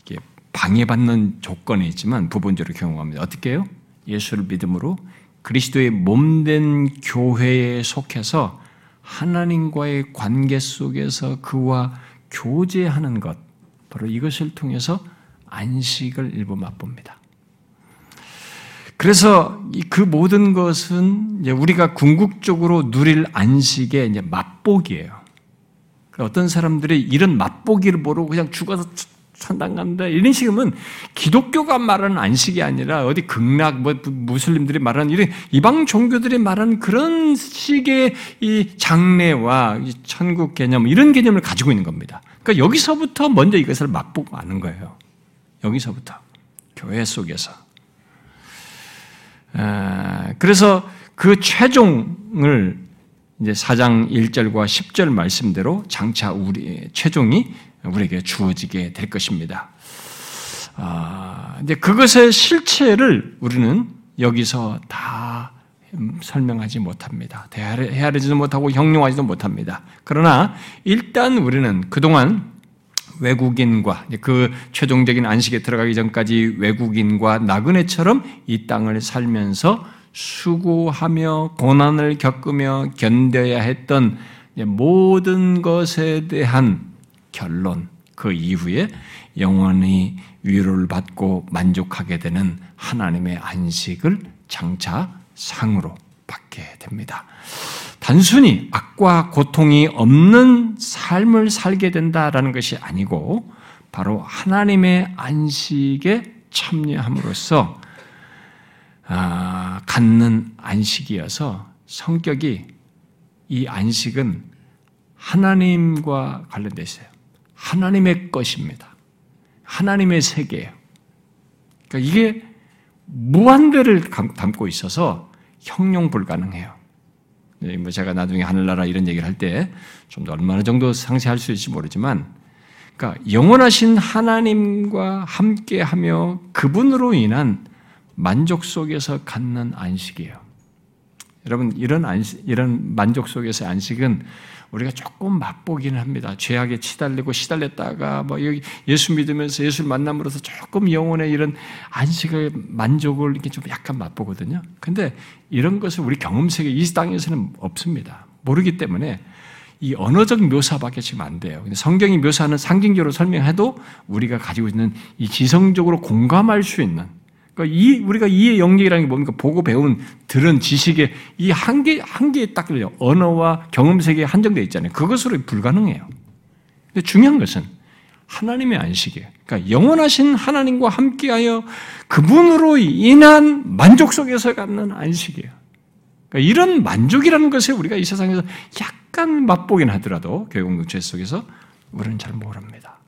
이게 방해받는 조건이 있지만 부분적으로 경험합니다. 어떻게 해요? 예수를 믿음으로 그리스도의 몸된 교회에 속해서 하나님과의 관계 속에서 그와 교제하는 것, 바로 이것을 통해서 안식을 일부 맛봅니다. 그래서 그 모든 것은 우리가 궁극적으로 누릴 안식의 맛보기예요. 어떤 사람들이 이런 맛보기를 모르고 그냥 죽어서 천당 간다 이런 식이면 기독교가 말하는 안식이 아니라 어디 극락 뭐 무슬림들이 말하는 이런 이방 종교들이 말하는 그런 식의 이 장래와 이 천국 개념 이런 개념을 가지고 있는 겁니다. 그러니까 여기서부터 먼저 이것을 맛보고 아는 거예요. 여기서부터 교회 속에서 아, 그래서 그 최종을 이제 4장 1절과 10절 말씀대로 장차 우리 최종이 우리에게 주어지게 될 것입니다. 아, 이제 그것의 실체를 우리는 여기서 다 설명하지 못합니다. 헤아리지도 못하고 형용하지도 못합니다. 그러나 일단 우리는 그동안 외국인과 그 최종적인 안식에 들어가기 전까지 외국인과 나그네처럼 이 땅을 살면서 수고하며 고난을 겪으며 견뎌야 했던 모든 것에 대한 결론, 그 이후에 영원히 위로를 받고 만족하게 되는 하나님의 안식을 장차 상으로 받게 됩니다. 단순히 악과 고통이 없는 삶을 살게 된다라는 것이 아니고 바로 하나님의 안식에 참여함으로써 아, 갖는 안식이어서 성격이 이 안식은 하나님과 관련되어 있어요. 하나님의 것입니다. 하나님의 세계예요. 그러니까 이게 무한대를 담고 있어서 형용 불가능해요. 네, 뭐 제가 나중에 하늘나라 이런 얘기를 할 때 좀 더 얼마나 정도 상세할 수 있을지 모르지만, 그러니까 영원하신 하나님과 함께하며 그분으로 인한 만족 속에서 갖는 안식이에요. 여러분 이런 안식, 이런 만족 속에서 안식은 우리가 조금 맛보기는 합니다. 죄악에 치달리고 시달렸다가 뭐 여기 예수 믿으면서 예수를 만남으로써 조금 영혼의 이런 안식을 만족을 이렇게 좀 약간 맛보거든요. 근데 이런 것을 우리 경험 세계 이 땅에서는 없습니다. 모르기 때문에 이 언어적 묘사밖에 지금 안 돼요. 근데 성경이 묘사하는 상징적으로 설명해도 우리가 가지고 있는 이 지성적으로 공감할 수 있는 그러니까 이 우리가 이해 영역이라는 게 뭡니까? 보고 배운 들은 지식의 이 한계 한계에 딱 언어와 경험 세계에 한정되어 있잖아요. 그것으로 불가능해요. 근데 중요한 것은 하나님의 안식이에요. 그러니까 영원하신 하나님과 함께하여 그분으로 인한 만족 속에서 갖는 안식이에요. 그러니까 이런 만족이라는 것에 우리가 이 세상에서 약간 맛보긴 하더라도 교육공동체 속에서 우리는 잘 모릅니다.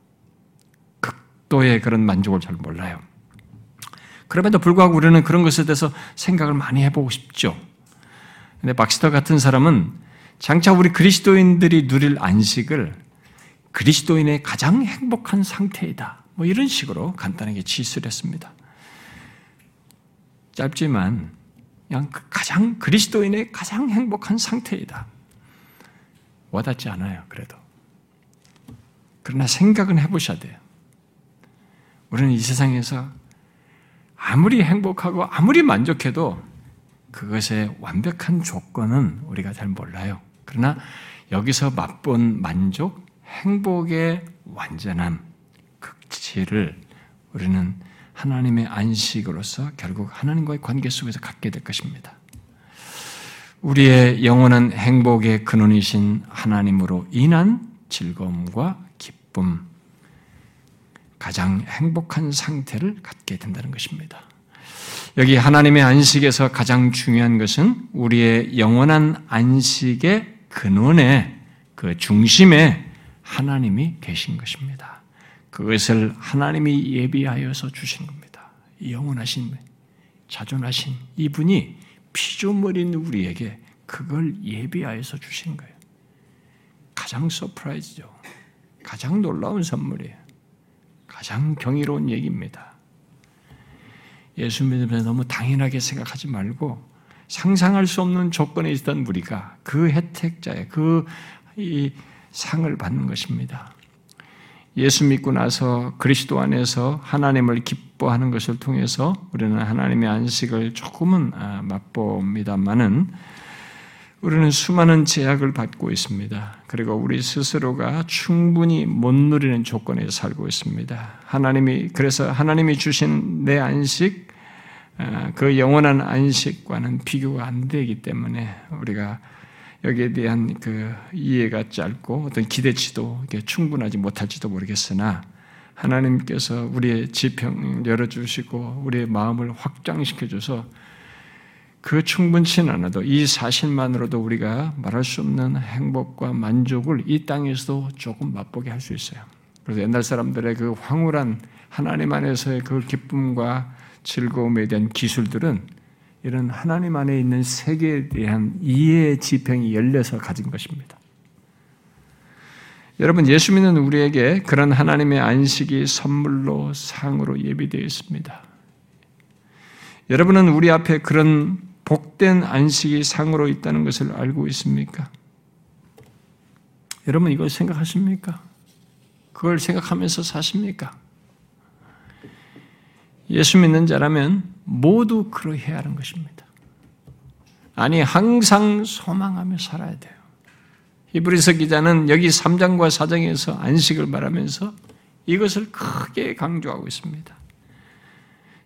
극도의 그런 만족을 잘 몰라요. 그럼에도 불구하고 우리는 그런 것에 대해서 생각을 많이 해보고 싶죠. 근데 박스터 같은 사람은 장차 우리 그리스도인들이 누릴 안식을 그리스도인의 가장 행복한 상태이다. 뭐 이런 식으로 간단하게 치수를 했습니다. 짧지만 그냥 그 가장 그리스도인의 가장 행복한 상태이다. 와닿지 않아요. 그래도. 그러나 생각은 해보셔야 돼요. 우리는 이 세상에서 아무리 행복하고 아무리 만족해도 그것의 완벽한 조건은 우리가 잘 몰라요. 그러나 여기서 맛본 만족, 행복의 완전한 극치를 우리는 하나님의 안식으로서 결국 하나님과의 관계 속에서 갖게 될 것입니다. 우리의 영원한 행복의 근원이신 하나님으로 인한 즐거움과 기쁨, 가장 행복한 상태를 갖게 된다는 것입니다. 여기 하나님의 안식에서 가장 중요한 것은 우리의 영원한 안식의 근원에 그 중심에 하나님이 계신 것입니다. 그것을 하나님이 예비하여서 주신 겁니다. 영원하신 자존하신 이분이 피조물인 우리에게 그걸 예비하여서 주신 거예요. 가장 surprise죠. 가장 놀라운 선물이에요. 가장 경이로운 얘기입니다. 예수 믿으면서 너무 당연하게 생각하지 말고 상상할 수 없는 조건에 있던 우리가 그 혜택자의 그 상을 받는 것입니다. 예수 믿고 나서 그리스도 안에서 하나님을 기뻐하는 것을 통해서 우리는 하나님의 안식을 조금은 아, 맛봅니다만은 우리는 수많은 제약을 받고 있습니다. 그리고 우리 스스로가 충분히 못 누리는 조건에 살고 있습니다. 하나님이 그래서 하나님이 주신 내 안식 아, 그 영원한 안식과는 비교가 안 되기 때문에 우리가 여기에 대한 그 이해가 짧고 어떤 기대치도 충분하지 못할지도 모르겠으나 하나님께서 우리의 지평 열어주시고 우리의 마음을 확장시켜줘서 그 충분치는 않아도 이 사실만으로도 우리가 말할 수 없는 행복과 만족을 이 땅에서도 조금 맛보게 할 수 있어요. 그래서 옛날 사람들의 그 황홀한 하나님 안에서의 그 기쁨과 즐거움에 대한 기술들은 이런 하나님 안에 있는 세계에 대한 이해의 지평이 열려서 가진 것입니다. 여러분, 예수 믿는 우리에게 그런 하나님의 안식이 선물로 상으로 예비되어 있습니다. 여러분은 우리 앞에 그런 복된 안식이 상으로 있다는 것을 알고 있습니까? 여러분 이걸 생각하십니까? 그걸 생각하면서 사십니까? 예수 믿는 자라면 모두 그러해야 하는 것입니다. 아니, 항상 소망하며 살아야 돼요. 히브리서 기자는 여기 3장과 4장에서 안식을 말하면서 이것을 크게 강조하고 있습니다.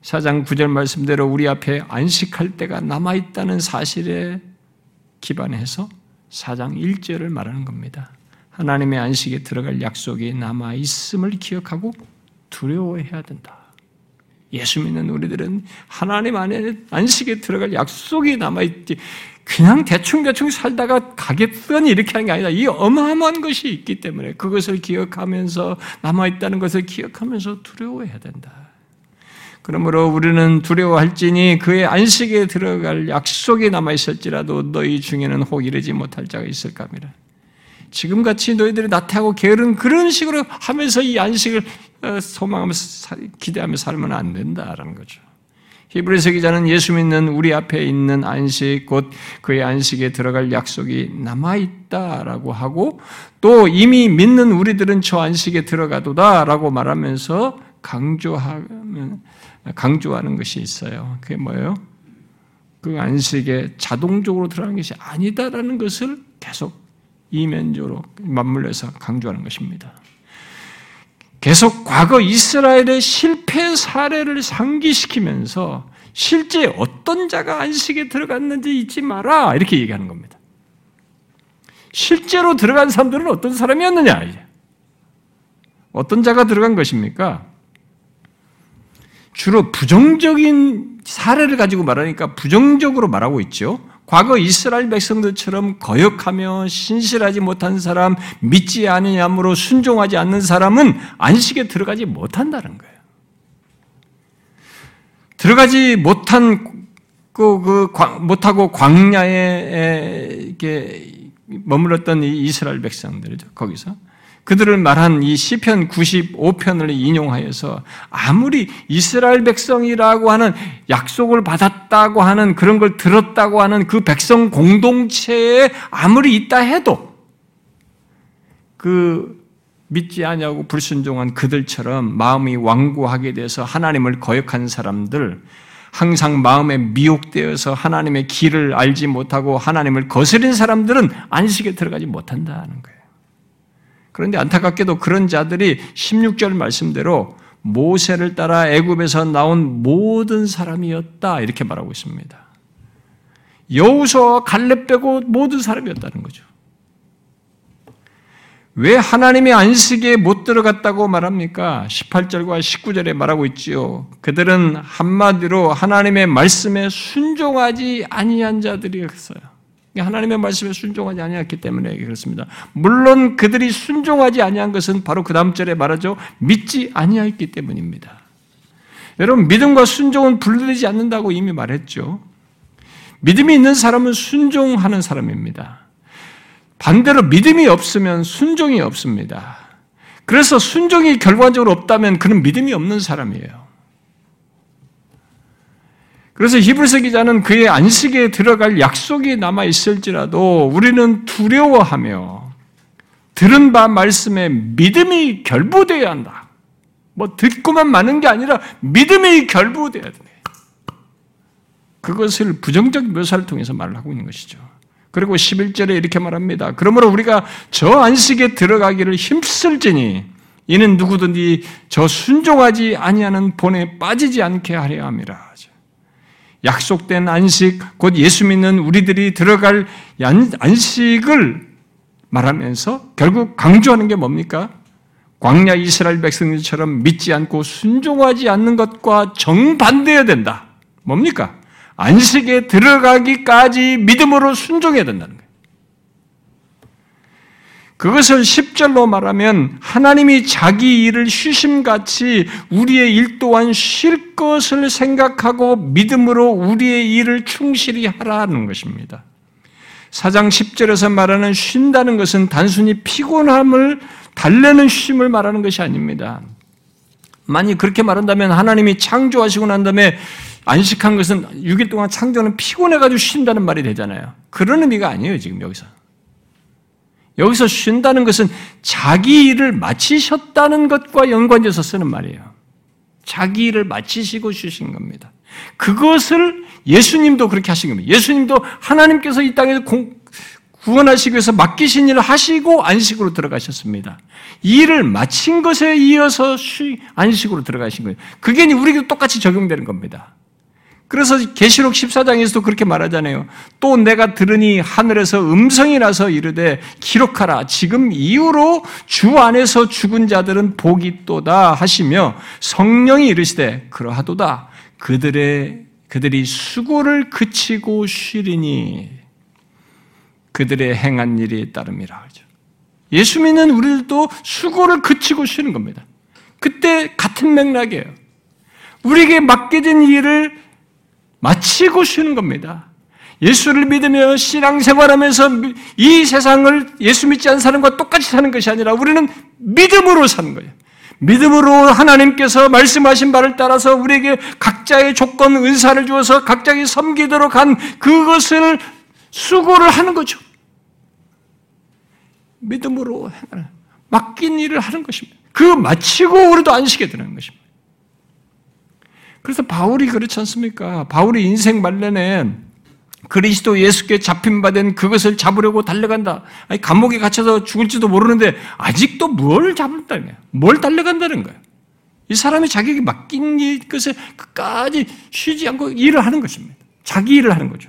4장 9절 말씀대로 우리 앞에 안식할 때가 남아있다는 사실에 기반해서 4장 1절을 말하는 겁니다. 하나님의 안식에 들어갈 약속이 남아있음을 기억하고 두려워해야 된다. 예수 믿는 우리들은 하나님 안에 안식에 들어갈 약속이 남아있지, 그냥 대충대충 살다가 가겠더니 이렇게 하는 게 아니다. 이 어마어마한 것이 있기 때문에 그것을 기억하면서 남아있다는 것을 기억하면서 두려워해야 된다. 그러므로 우리는 두려워할지니 그의 안식에 들어갈 약속이 남아 있을지라도 너희 중에는 혹 이르지 못할 자가 있을까 합니다. 지금 같이 너희들이 나태하고 게으른 그런 식으로 하면서 이 안식을 어, 소망하면서 기대하며 살면 안 된다라는 거죠. 히브리서 기자는 예수 믿는 우리 앞에 있는 안식 곧 그의 안식에 들어갈 약속이 남아 있다라고 하고 또 이미 믿는 우리들은 저 안식에 들어가도다라고 말하면서 강조하면 강조하는 것이 있어요. 그게 뭐예요? 그 안식에 자동적으로 들어가는 것이 아니다라는 것을 계속 이면적으로 맞물려서 강조하는 것입니다. 계속 과거 이스라엘의 실패 사례를 상기시키면서 실제 어떤 자가 안식에 들어갔는지 잊지 마라 이렇게 얘기하는 겁니다. 실제로 들어간 사람들은 어떤 사람이었느냐? 어떤 자가 들어간 것입니까? 주로 부정적인 사례를 가지고 말하니까 부정적으로 말하고 있죠. 과거 이스라엘 백성들처럼 거역하며 신실하지 못한 사람, 믿지 않으므로 순종하지 않는 사람은 안식에 들어가지 못한다는 거예요. 들어가지 못한 그, 그 못하고 광야에 이렇게 머물렀던 이 이스라엘 백성들이죠. 거기서 그들을 말한 이 시편 95편을 인용하여서 아무리 이스라엘 백성이라고 하는 약속을 받았다고 하는 그런 걸 들었다고 하는 그 백성 공동체에 아무리 있다 해도 그 믿지 않냐고 불순종한 그들처럼 마음이 완고하게 돼서 하나님을 거역한 사람들 항상 마음에 미혹되어서 하나님의 길을 알지 못하고 하나님을 거스린 사람들은 안식에 들어가지 못한다는 거예요. 그런데 안타깝게도 그런 자들이 16절 말씀대로 모세를 따라 애굽에서 나온 모든 사람이었다 이렇게 말하고 있습니다. 여우수와 갈렙 빼고 모든 사람이었다는 거죠. 왜 하나님의 안식에 못 들어갔다고 말합니까? 18절과 19절에 말하고 있지요. 그들은 한마디로 하나님의 말씀에 순종하지 아니한 자들이었어요. 하나님의 말씀에 순종하지 아니했기 때문에 그렇습니다. 물론 그들이 순종하지 아니한 것은 바로 그 다음 절에 말하죠. 믿지 아니했기 때문입니다. 여러분 믿음과 순종은 분리되지 않는다고 이미 말했죠. 믿음이 있는 사람은 순종하는 사람입니다. 반대로 믿음이 없으면 순종이 없습니다. 그래서 순종이 결과적으로 없다면 그는 믿음이 없는 사람이에요. 그래서 히브리서 기자는 그의 안식에 들어갈 약속이 남아 있을지라도 우리는 두려워하며 들은 바 말씀에 믿음이 결부되어야 한다. 뭐 듣고만 마는 게 아니라 믿음이 결부되어야 돼. 그것을 부정적 묘사를 통해서 말을 하고 있는 것이죠. 그리고 11절에 이렇게 말합니다. 그러므로 우리가 저 안식에 들어가기를 힘쓸지니 이는 누구든지 저 순종하지 아니하는 본에 빠지지 않게 하려 함이라. 약속된 안식, 곧 예수 믿는 우리들이 들어갈 안식을 말하면서 결국 강조하는 게 뭡니까? 광야 이스라엘 백성들처럼 믿지 않고 순종하지 않는 것과 정반대해야 된다. 뭡니까? 안식에 들어가기까지 믿음으로 순종해야 된다는 거예요. 그것을 10절로 말하면 하나님이 자기 일을 쉬심같이 우리의 일 또한 쉴 것을 생각하고 믿음으로 우리의 일을 충실히 하라는 것입니다. 사장 10절에서 말하는 쉰다는 것은 단순히 피곤함을 달래는 쉼을 말하는 것이 아닙니다. 만약 그렇게 말한다면 하나님이 창조하시고 난 다음에 안식한 것은 6일 동안 창조는 피곤해가지고 쉰다는 말이 되잖아요. 그런 의미가 아니에요, 지금 여기서. 여기서 쉰다는 것은 자기 일을 마치셨다는 것과 연관돼서 쓰는 말이에요. 자기 일을 마치시고 쉬신 겁니다. 그것을 예수님도 그렇게 하신 겁니다. 예수님도 하나님께서 이 땅에서 구원하시기 위해서 맡기신 일을 하시고 안식으로 들어가셨습니다. 이 일을 마친 것에 이어서 안식으로 들어가신 거예요. 그게 우리도 똑같이 적용되는 겁니다. 그래서 계시록 14장에서도 그렇게 말하잖아요. 또 내가 들으니 하늘에서 음성이 나서 이르되 기록하라. 지금 이후로 주 안에서 죽은 자들은 복이 또다 하시며 성령이 이르시되 그러하도다. 그들의 그들이 수고를 그치고 쉬리니 그들의 행한 일이 따름이라. 예수 믿는 우리들도 수고를 그치고 쉬는 겁니다. 그때 같은 맥락이에요. 우리에게 맡겨진 일을 마치고 쉬는 겁니다. 예수를 믿으며 신앙생활하면서 이 세상을 예수 믿지 않는 사람과 똑같이 사는 것이 아니라 우리는 믿음으로 사는 거예요. 믿음으로 하나님께서 말씀하신 바를 따라서 우리에게 각자의 조건, 은사를 주어서 각자에게 섬기도록 한 그것을 수고를 하는 거죠. 믿음으로 맡긴 일을 하는 것입니다. 그 마치고 우리도 안식에 드는 것입니다. 그래서 바울이 그렇지 않습니까? 바울이 인생 말년에 그리스도 예수께 잡힌 바 된 그것을 잡으려고 달려간다. 아니, 감옥에 갇혀서 죽을지도 모르는데 아직도 뭘 잡는다는 거야? 뭘 달려간다는 거야? 이 사람이 자기에게 맡긴 것에 끝까지 쉬지 않고 일을 하는 것입니다. 자기 일을 하는 거죠.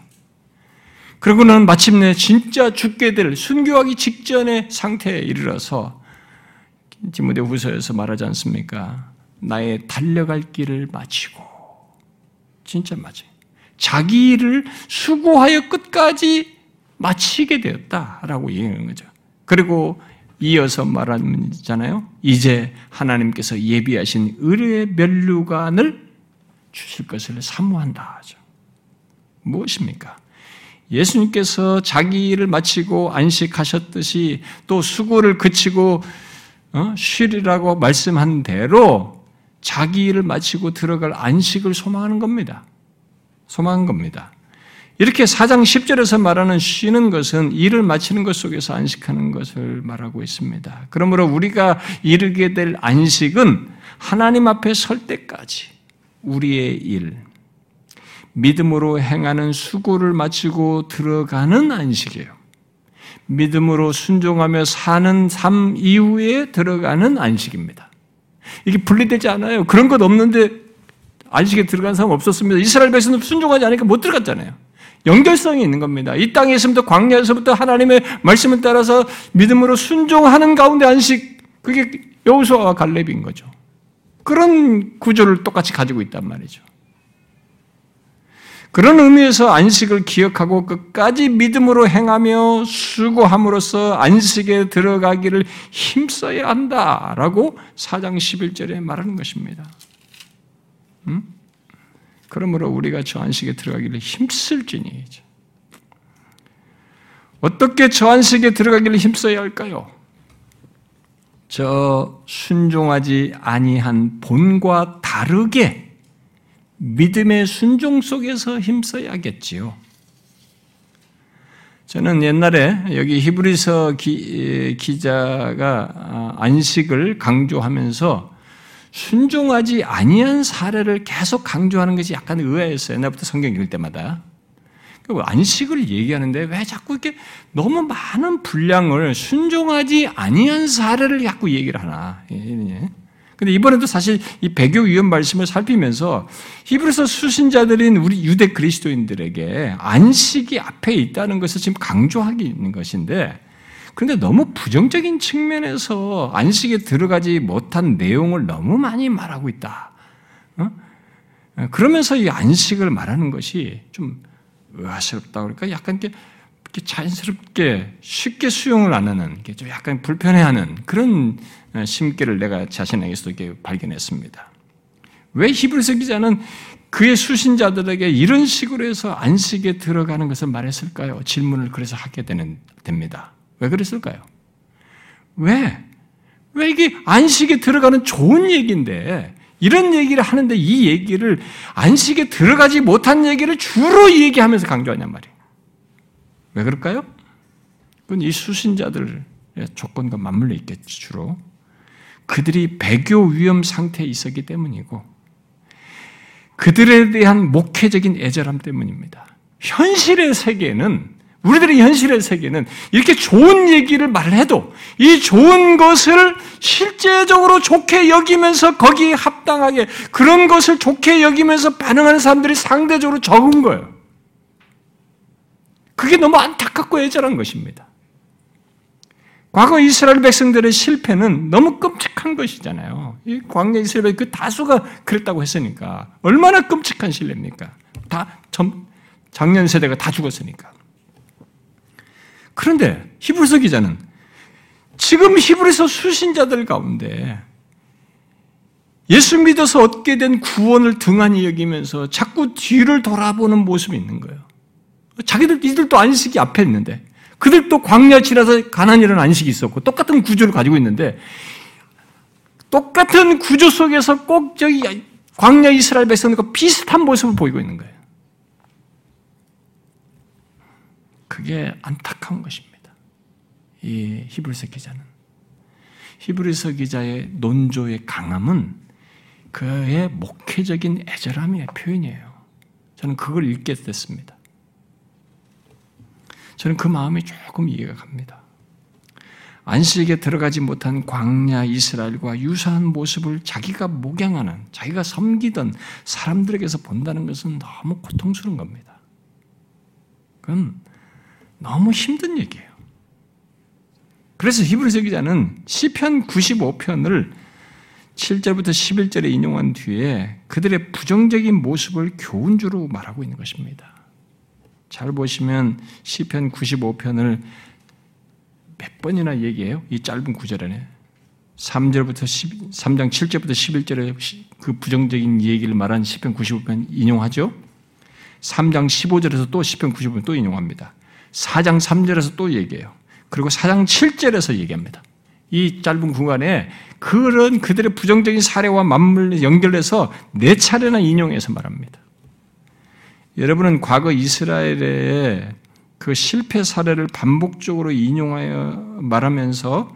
그러고는 마침내 진짜 죽게 될 순교하기 직전의 상태에 이르러서 디모데 후서에서 말하지 않습니까? 나의 달려갈 길을 마치고 진짜 맞아요. 자기 일을 수고하여 끝까지 마치게 되었다라고 얘기하는 거죠. 그리고 이어서 말하잖아요. 이제 하나님께서 예비하신 의뢰의 멸류관을 주실 것을 사모한다 하죠. 무엇입니까? 예수님께서 자기 일을 마치고 안식하셨듯이 또 수고를 그치고 어? 쉬리라고 말씀한 대로 자기 일을 마치고 들어갈 안식을 소망하는 겁니다. 소망한 겁니다. 이렇게 4장 10절에서 말하는 쉬는 것은 일을 마치는 것 속에서 안식하는 것을 말하고 있습니다. 그러므로 우리가 이르게 될 안식은 하나님 앞에 설 때까지 우리의 일, 믿음으로 행하는 수고를 마치고 들어가는 안식이에요. 믿음으로 순종하며 사는 삶 이후에 들어가는 안식입니다. 이게 분리되지 않아요. 그런 것 없는데 안식에 들어간 사람 없었습니다. 이스라엘 백성은 순종하지 않으니까 못 들어갔잖아요. 연결성이 있는 겁니다. 이 땅에 있으부터 광야에서부터 하나님의 말씀을 따라서 믿음으로 순종하는 가운데 안식 그게 여호수아와 갈렙인 거죠. 그런 구조를 똑같이 가지고 있단 말이죠. 그런 의미에서 안식을 기억하고 끝까지 믿음으로 행하며 수고함으로써 안식에 들어가기를 힘써야 한다라고 4장 11절에 말하는 것입니다. 음? 그러므로 우리가 저 안식에 들어가기를 힘쓸지니 어떻게 저 안식에 들어가기를 힘써야 할까요? 저 순종하지 아니한 본과 다르게 믿음의 순종 속에서 힘써야겠지요. 저는 옛날에 여기 히브리서 기, 기자가 아, 안식을 강조하면서 순종하지 아니한 사례를 계속 강조하는 것이 약간 의아했어요. 옛날부터 성경 읽을 때마다. 그 안식을 얘기하는데 왜 자꾸 이렇게 너무 많은 분량을 순종하지 아니한 사례를 자꾸 얘기를 하나. 근데 이번에도 사실 이 배교 위험 말씀을 살피면서 히브리서 수신자들인 우리 유대 그리스도인들에게 안식이 앞에 있다는 것을 지금 강조하기 있는 것인데 그런데 너무 부정적인 측면에서 안식에 들어가지 못한 내용을 너무 많이 말하고 있다. 어? 그러면서 이 안식을 말하는 것이 좀 의아스럽다 그러니까 약간 이렇게 자연스럽게 쉽게 수용을 안 하는, 좀 약간 불편해하는 그런 어, 심기를 내가 자신에게서 이렇게 발견했습니다. 왜 히브리서 기자는 그의 수신자들에게 이런 식으로 해서 안식에 들어가는 것을 말했을까요? 질문을 그래서 하게 되는, 됩니다. 왜 그랬을까요? 왜? 왜 이게 안식에 들어가는 좋은 얘기인데, 이런 얘기를 하는데 이 얘기를 안식에 들어가지 못한 얘기를 주로 얘기하면서 강조하냔 말이에요. 왜 그럴까요? 그건 이 수신자들의 조건과 맞물려 있겠지, 주로. 그들이 배교 위험 상태에 있었기 때문이고, 그들에 대한 목회적인 애절함 때문입니다. 현실의 세계는, 우리들의 현실의 세계는 이렇게 좋은 얘기를 말해도 이 좋은 것을 실제적으로 좋게 여기면서 거기에 합당하게 그런 것을 좋게 여기면서 반응하는 사람들이 상대적으로 적은 거예요. 그게 너무 안타깝고 애절한 것입니다. 과거 이스라엘 백성들의 실패는 너무 끔찍한 것이잖아요. 이 광야 이스라엘 그 다수가 그랬다고 했으니까 얼마나 끔찍한 신뢰입니까? 다 전, 작년 세대가 다 죽었으니까. 그런데 히브리서 기자는 지금 히브리서 수신자들 가운데 예수 믿어서 얻게 된 구원을 등한히 여기면서 자꾸 뒤를 돌아보는 모습이 있는 거예요. 자기들 이들도 안식이 앞에 있는데 그들도 광야 지나서 가난이라는 안식이 있었고 똑같은 구조를 가지고 있는데 똑같은 구조 속에서 꼭 저기 광야 이스라엘 백성들과 비슷한 모습을 보이고 있는 거예요. 그게 안타까운 것입니다. 이 히브리서 기자는 히브리서 기자의 논조의 강함은 그의 목회적인 애절함의 표현이에요. 저는 그걸 읽게 됐습니다. 저는 그 마음이 조금 이해가 갑니다. 안식에 들어가지 못한 광야 이스라엘과 유사한 모습을 자기가 목양하는, 자기가 섬기던 사람들에게서 본다는 것은 너무 고통스러운 겁니다. 그건 너무 힘든 얘기예요. 그래서 히브리서 기자는 시편 95편을 7절부터 11절에 인용한 뒤에 그들의 부정적인 모습을 교훈주로 말하고 있는 것입니다. 잘 보시면 시편 95편을 몇 번이나 얘기해요? 이 짧은 구절 안에. 3절부터 10, 3장 7절부터 11절에 그 부정적인 얘기를 말한 시편 95편 인용하죠. 3장 15절에서 또 시편 95편 또 인용합니다. 4장 3절에서 또 얘기해요. 그리고 4장 7절에서 얘기합니다. 이 짧은 구간에 그런 그들의 부정적인 사례와 맞물려 연결해서 네 차례나 인용해서 말합니다. 여러분은 과거 이스라엘의 그 실패 사례를 반복적으로 인용하여 말하면서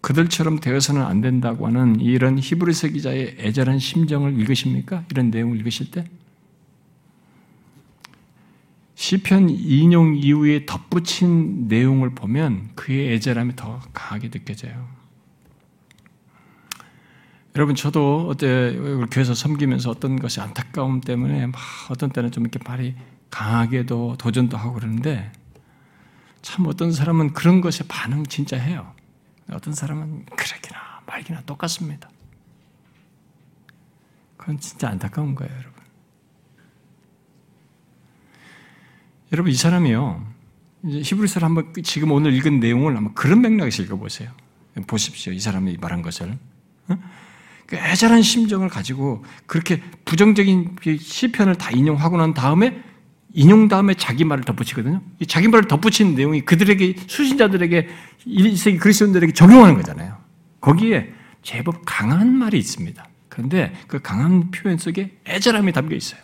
그들처럼 되어서는 안 된다고 하는 이런 히브리서 기자의 애절한 심정을 읽으십니까? 이런 내용을 읽으실 때? 시편 인용 이후에 덧붙인 내용을 보면 그의 애절함이 더 강하게 느껴져요. 여러분 저도 어때 교회에서 섬기면서 어떤 것이 안타까움 때문에 막 어떤 때는 좀 이렇게 말이 강하게도 도전도 하고 그러는데 참 어떤 사람은 그런 것에 반응 진짜 해요. 어떤 사람은 그러기나 말기나 똑같습니다. 그건 진짜 안타까운 거예요, 여러분. 여러분 이 사람이요. 이제 히브리서를 한번 지금 오늘 읽은 내용을 한번 그런 맥락에서 읽어보세요. 보십시오. 이 사람이 말한 것을. 그 애절한 심정을 가지고 그렇게 부정적인 시편을 다 인용하고 난 다음에 인용 다음에 자기 말을 덧붙이거든요. 이 자기 말을 덧붙이는 내용이 그들에게 수신자들에게 1세기 그리스도인들에게 적용하는 거잖아요. 거기에 제법 강한 말이 있습니다. 그런데 그 강한 표현 속에 애절함이 담겨 있어요.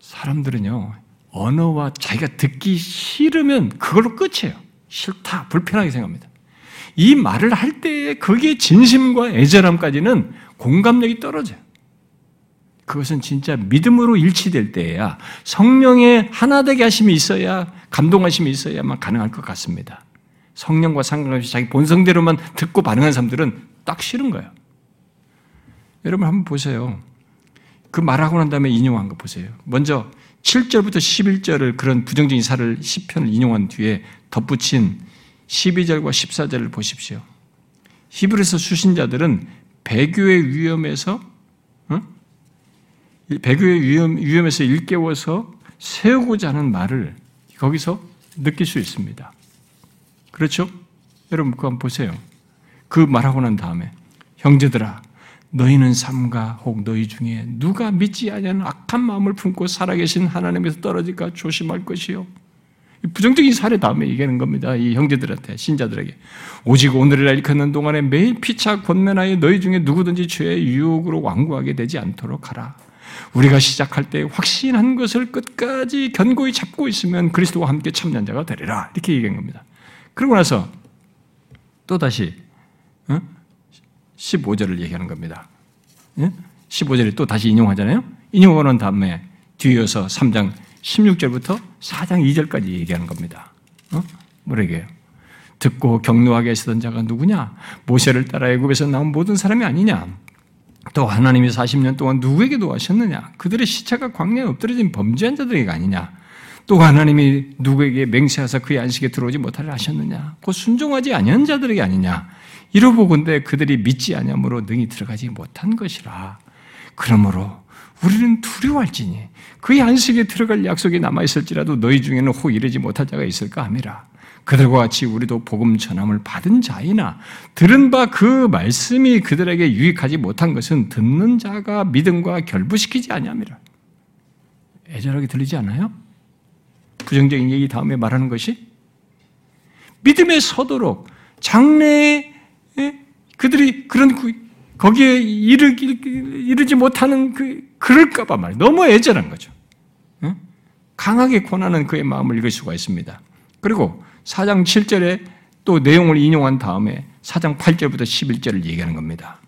사람들은요 언어와 자기가 듣기 싫으면 그걸로 끝이에요. 싫다, 불편하게 생각합니다. 이 말을 할 때에 거기에 진심과 애절함까지는 공감력이 떨어져요. 그것은 진짜 믿음으로 일치될 때야 성령의 하나되게 하심이 있어야 감동하심이 있어야만 가능할 것 같습니다. 성령과 상관없이 자기 본성대로만 듣고 반응한 사람들은 딱 싫은 거예요. 여러분 한번 보세요. 그 말하고 난 다음에 인용한 거 보세요. 먼저 7절부터 11절을 그런 부정적인 사를 10편을 인용한 뒤에 덧붙인 12절과 14절을 보십시오. 히브리서 수신자들은 배교의 위험에서 어? 배교의 위험, 위험에서 일깨워서 세우고자 하는 말을 거기서 느낄 수 있습니다. 그렇죠? 여러분 그거 한번 보세요. 그 말하고 난 다음에 형제들아 너희는 삼가 혹 너희 중에 누가 믿지 아니하는 악한 마음을 품고 살아계신 하나님에서 떨어질까 조심할 것이요. 부정적인 사례 다음에 얘기하는 겁니다. 이 형제들한테, 신자들에게. 오직 오늘이라 일컫는 동안에 매일 피차 권면하여 너희 중에 누구든지 죄의 유혹으로 완고하게 되지 않도록 하라. 우리가 시작할 때 확신한 것을 끝까지 견고히 잡고 있으면 그리스도와 함께 참는 자가 되리라. 이렇게 얘기한 겁니다. 그러고 나서 또 다시 15절을 얘기하는 겁니다. 15절에 또 다시 인용하잖아요. 인용하는 다음에 뒤이어서 3장 16절부터 4장 2절까지 얘기하는 겁니다. 어? 뭐라게요? 듣고 경노하게 하시던 자가 누구냐? 모세를 따라 애굽에서 나온 모든 사람이 아니냐? 또 하나님이 40년 동안 누구에게 도하셨느냐? 그들의 시체가 광야에 엎드려진 범죄한 자들에게 아니냐? 또 하나님이 누구에게 맹세하사 그의 안식에 들어오지 못하려 하셨느냐? 곧 순종하지 아니한 자들에게 아니냐? 이러보건대 그들이 믿지 아니함으로 능히 들어가지 못한 것이라. 그러므로 우리는 두려워할지니 그의 안식에 들어갈 약속이 남아 있을지라도 너희 중에는 혹 이르지 못할 자가 있을까 함이라. 그들과 같이 우리도 복음 전함을 받은 자이나 들은 바 그 말씀이 그들에게 유익하지 못한 것은 듣는 자가 믿음과 결부시키지 아니함이라. 애절하게 들리지 않아요? 부정적인 얘기 다음에 말하는 것이 믿음에 서도록 장래에 그들이 그런 거기에 이르기, 이르지 못하는 그, 그럴까봐 말 너무 애절한 거죠. 강하게 권하는 그의 마음을 읽을 수가 있습니다. 그리고 4장 7절에 또 내용을 인용한 다음에 4장 8절부터 11절을 얘기하는 겁니다.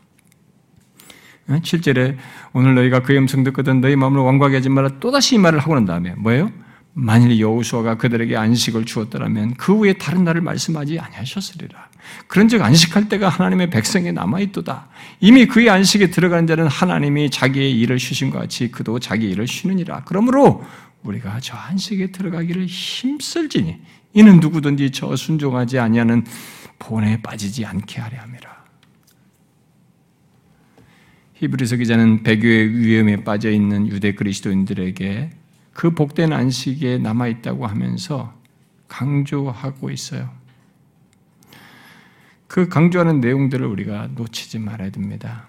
7절에 오늘 너희가 그의 음성 듣거든 너희 마음을 완고하게 하지 말라 또다시 이 말을 하고 난 다음에 뭐예요? 만일 여호수아가 그들에게 안식을 주었더라면 그 후에 다른 날을 말씀하지 아니하셨으리라. 그런즉 안식할 때가 하나님의 백성에 남아 있도다. 이미 그의 안식에 들어가는 자는 하나님이 자기의 일을 쉬신 것 같이 그도 자기 일을 쉬느니라. 그러므로 우리가 저 안식에 들어가기를 힘쓸지니 이는 누구든지 저 순종하지 아니하는 본에 빠지지 않게 하려 함이라. 히브리서 기자는 배교의 위험에 빠져 있는 유대 그리스도인들에게 그 복된 안식에 남아 있다고 하면서 강조하고 있어요. 그 강조하는 내용들을 우리가 놓치지 말아야 됩니다.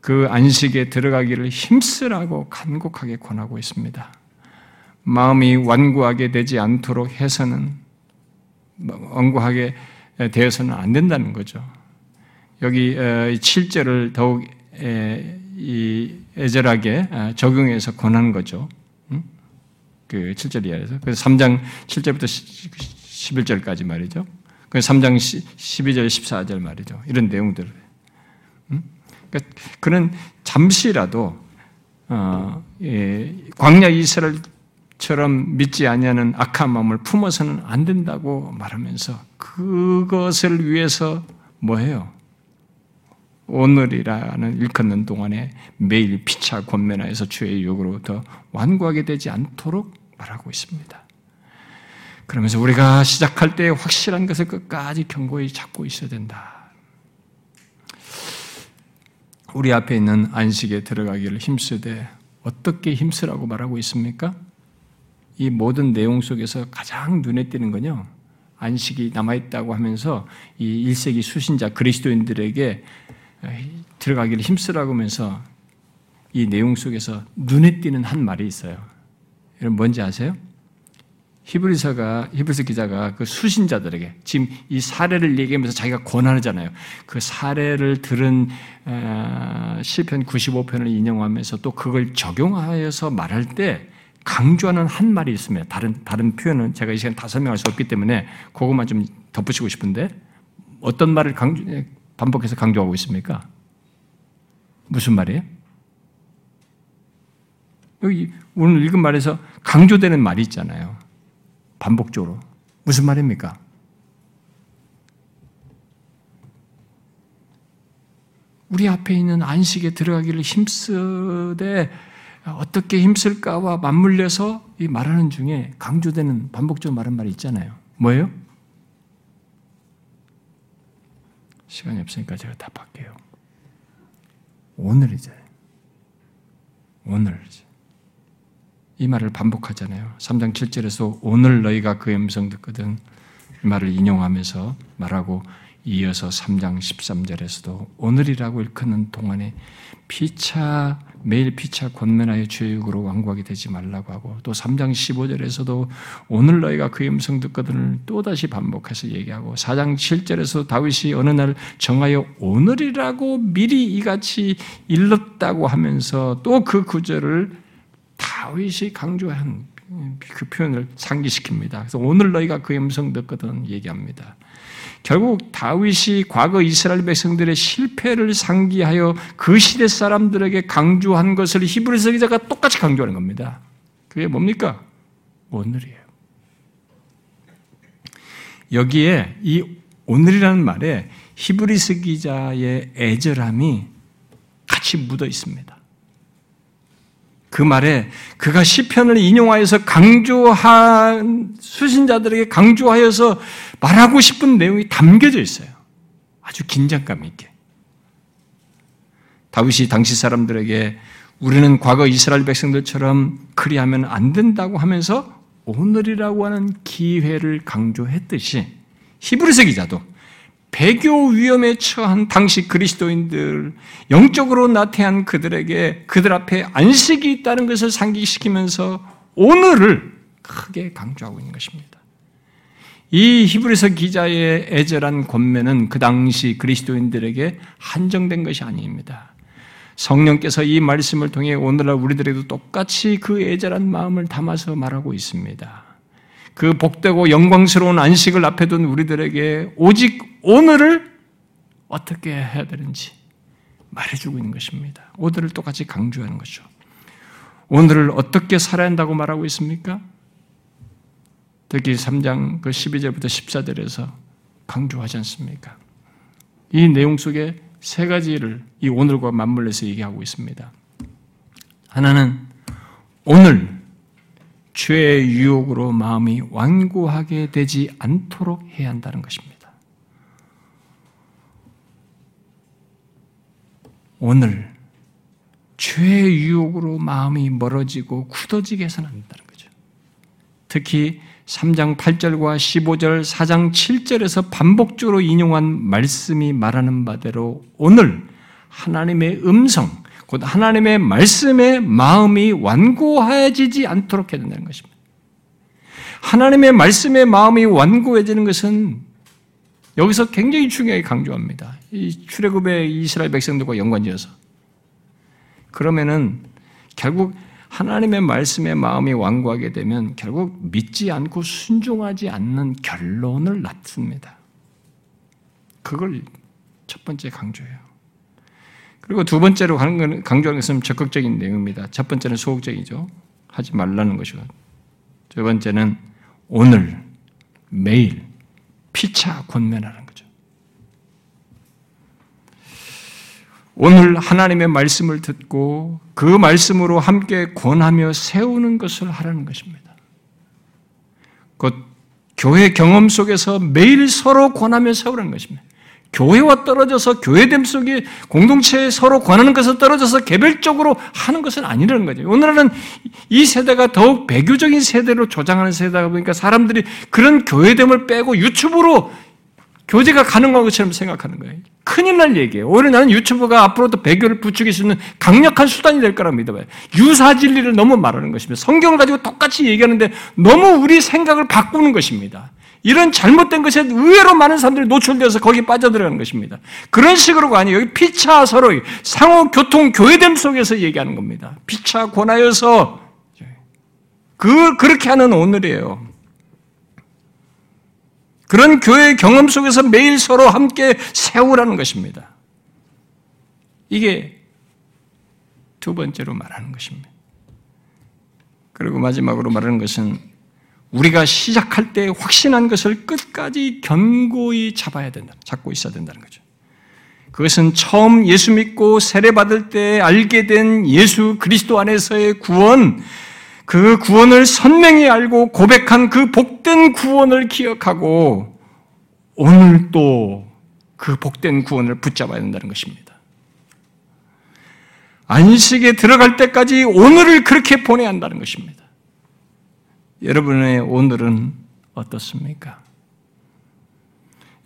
그 안식에 들어가기를 힘쓰라고 간곡하게 권하고 있습니다. 마음이 완고하게 되지 않도록 해서는 완고하게 되어서는 안 된다는 거죠. 여기 7절을 더욱 애절하게 적용해서 권하는 거죠. 그 7절 이하에서. 그래서 3장 7절부터 11절까지 말이죠. 그 3장 12절, 14절 말이죠. 이런 내용들. 음? 그러니까 그는 잠시라도 어, 예, 광야 이스라엘처럼 믿지 아니하는 악한 마음을 품어서는 안 된다고 말하면서 그것을 위해서 뭐 해요? 오늘이라는 일컫는 동안에 매일 피차 권면하여서 주의 욕으로부터 완고하게 되지 않도록 말하고 있습니다. 그러면서 우리가 시작할 때 확실한 것을 끝까지 경고히 잡고 있어야 된다. 우리 앞에 있는 안식에 들어가기를 힘쓰되 어떻게 힘쓰라고 말하고 있습니까? 이 모든 내용 속에서 가장 눈에 띄는 건요. 안식이 남아있다고 하면서 이 1세기 수신자 그리스도인들에게 들어가기를 힘쓰라고 하면서 이 내용 속에서 눈에 띄는 한 말이 있어요. 여러분 뭔지 아세요? 히브리서가 히브리서 기자가 그 수신자들에게 지금 이 사례를 얘기하면서 자기가 권하잖아요. 그 사례를 들은 시편 95편을 인용하면서 또 그걸 적용하여서 말할 때 강조하는 한 말이 있습니다. 다른 다른 표현은 제가 이 시간 다 설명할 수 없기 때문에 그것만 좀 덧붙이고 싶은데 어떤 말을 강조, 반복해서 강조하고 있습니까? 무슨 말이에요? 여기 오늘 읽은 말에서 강조되는 말이 있잖아요. 반복적으로. 무슨 말입니까? 우리 앞에 있는 안식에 들어가기를 힘쓰되 어떻게 힘쓸까와 맞물려서 이 말하는 중에 강조되는 반복적으로 말하는 말이 있잖아요. 뭐예요? 시간이 없으니까 제가 답할게요. 오늘이죠. 오늘. 이 말을 반복하잖아요. 3장 7절에서 오늘 너희가 그 음성 듣거든 이 말을 인용하면서 말하고 이어서 3장 13절에서도 오늘이라고 일컫는 동안에 피차 매일 피차 권면하여 죄육으로 왕구하게 되지 말라고 하고 또 3장 15절에서도 오늘 너희가 그 음성 듣거든을 또다시 반복해서 얘기하고 4장 7절에서 다윗이 어느 날 정하여 오늘이라고 미리 이같이 일렀다고 하면서 또 그 구절을 다윗이 강조한 그 표현을 상기시킵니다. 그래서 오늘 너희가 그 음성 듣거든 얘기합니다. 결국 다윗이 과거 이스라엘 백성들의 실패를 상기하여 그 시대 사람들에게 강조한 것을 히브리서 기자가 똑같이 강조하는 겁니다. 그게 뭡니까? 오늘이에요. 여기에 이 오늘이라는 말에 히브리스 기자의 애절함이 같이 묻어 있습니다. 그 말에 그가 시편을 인용하여서 강조한 수신자들에게 강조하여서 말하고 싶은 내용이 담겨져 있어요. 아주 긴장감 있게. 다윗이 당시 사람들에게 우리는 과거 이스라엘 백성들처럼 그리하면 안 된다고 하면서 오늘이라고 하는 기회를 강조했듯이 히브리서 기자도 배교 위험에 처한 당시 그리스도인들, 영적으로 나태한 그들에게 그들 앞에 안식이 있다는 것을 상기시키면서 오늘을 크게 강조하고 있는 것입니다. 이 히브리서 기자의 애절한 권면은 그 당시 그리스도인들에게 한정된 것이 아닙니다. 성령께서 이 말씀을 통해 오늘날 우리들에도 똑같이 그 애절한 마음을 담아서 말하고 있습니다. 그 복되고 영광스러운 안식을 앞에 둔 우리들에게 오직 오늘을 어떻게 해야 되는지 말해주고 있는 것입니다. 오늘을 똑같이 강조하는 거죠. 오늘을 어떻게 살아야 한다고 말하고 있습니까? 특히 3장 그 12절부터 14절에서 강조하지 않습니까? 이 내용 속에 세 가지를 이 오늘과 맞물려서 얘기하고 있습니다. 하나는 오늘 죄의 유혹으로 마음이 완고하게 되지 않도록 해야 한다는 것입니다. 오늘 죄의 유혹으로 마음이 멀어지고 굳어지게 해서는 안 된다는 거죠. 특히 3장 8절과 15절, 4장 7절에서 반복적으로 인용한 말씀이 말하는 바대로 오늘 하나님의 음성, 곧 하나님의 말씀에 마음이 완고해지지 않도록 해야 된다는 것입니다. 하나님의 말씀에 마음이 완고해지는 것은 여기서 굉장히 중요하게 강조합니다. 이 출애굽의 이스라엘 백성들과 연관지어서 그러면은 결국 하나님의 말씀에 마음이 완고하게 되면 결국 믿지 않고 순종하지 않는 결론을 낳습니다. 그걸 첫 번째 강조해요. 그리고 두 번째로 강조하는 것은 적극적인 내용입니다. 첫 번째는 소극적이죠. 하지 말라는 것이고. 두 번째는 오늘, 매일, 피차 권면하는 거죠. 오늘 하나님의 말씀을 듣고 그 말씀으로 함께 권하며 세우는 것을 하라는 것입니다. 곧 교회 경험 속에서 매일 서로 권하며 세우라는 것입니다. 교회와 떨어져서 교회됨 속에 공동체에 서로 권하는 것을 떨어져서 개별적으로 하는 것은 아니라는 거죠. 오늘은 이 세대가 더욱 배교적인 세대로 조장하는 세대다 보니까 사람들이 그런 교회됨을 빼고 유튜브로 교제가 가능한 것처럼 생각하는 거예요. 큰일 날 얘기예요. 오히려 나는 유튜브가 앞으로도 배교를 부추길 수 있는 강력한 수단이 될 거라고 믿어봐요. 유사 진리를 너무 말하는 것입니다. 성경을 가지고 똑같이 얘기하는데 너무 우리 생각을 바꾸는 것입니다. 이런 잘못된 것에 의외로 많은 사람들이 노출되어서 거기 빠져들어가는 것입니다. 그런 식으로가 아니에요. 여기 피차 서로 상호 교통 교회됨 속에서 얘기하는 겁니다. 피차 권하여서 그, 그렇게 하는 오늘이에요. 그런 교회 경험 속에서 매일 서로 함께 세우라는 것입니다. 이게 두 번째로 말하는 것입니다. 그리고 마지막으로 말하는 것은 우리가 시작할 때 확신한 것을 끝까지 견고히 잡아야 된다. 잡고 있어야 된다는 거죠. 그것은 처음 예수 믿고 세례받을 때 알게 된 예수 그리스도 안에서의 구원, 그 구원을 선명히 알고 고백한 그 복된 구원을 기억하고 오늘 또 그 복된 구원을 붙잡아야 된다는 것입니다. 안식에 들어갈 때까지 오늘을 그렇게 보내야 한다는 것입니다. 여러분의 오늘은 어떻습니까?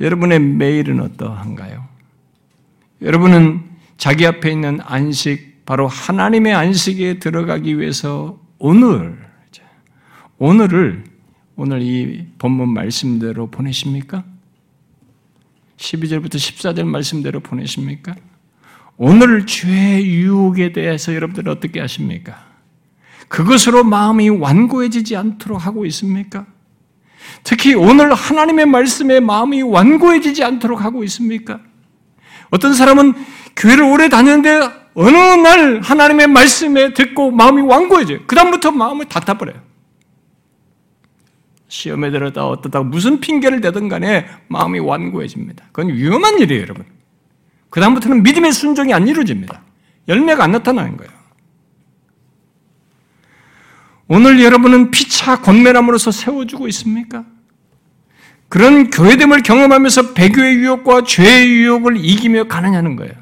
여러분의 매일은 어떠한가요? 여러분은 자기 앞에 있는 안식, 바로 하나님의 안식에 들어가기 위해서 오늘, 오늘을, 오늘 이 본문 말씀대로 보내십니까? 12절부터 14절 말씀대로 보내십니까? 오늘 죄의 유혹에 대해서 여러분들 어떻게 하십니까? 그것으로 마음이 완고해지지 않도록 하고 있습니까? 특히 오늘 하나님의 말씀에 마음이 완고해지지 않도록 하고 있습니까? 어떤 사람은 교회를 오래 다녔는데 어느 날 하나님의 말씀에 듣고 마음이 완고해져요. 그다음부터 마음을 닫아버려요. 시험에 들었다 어떠다 무슨 핑계를 대든 간에 마음이 완고해집니다. 그건 위험한 일이에요, 여러분. 그다음부터는 믿음의 순종이 안 이루어집니다. 열매가 안 나타나는 거예요. 오늘 여러분은 피차 권면함으로써 세워주고 있습니까? 그런 교회됨을 경험하면서 배교의 유혹과 죄의 유혹을 이기며 가느냐는 거예요.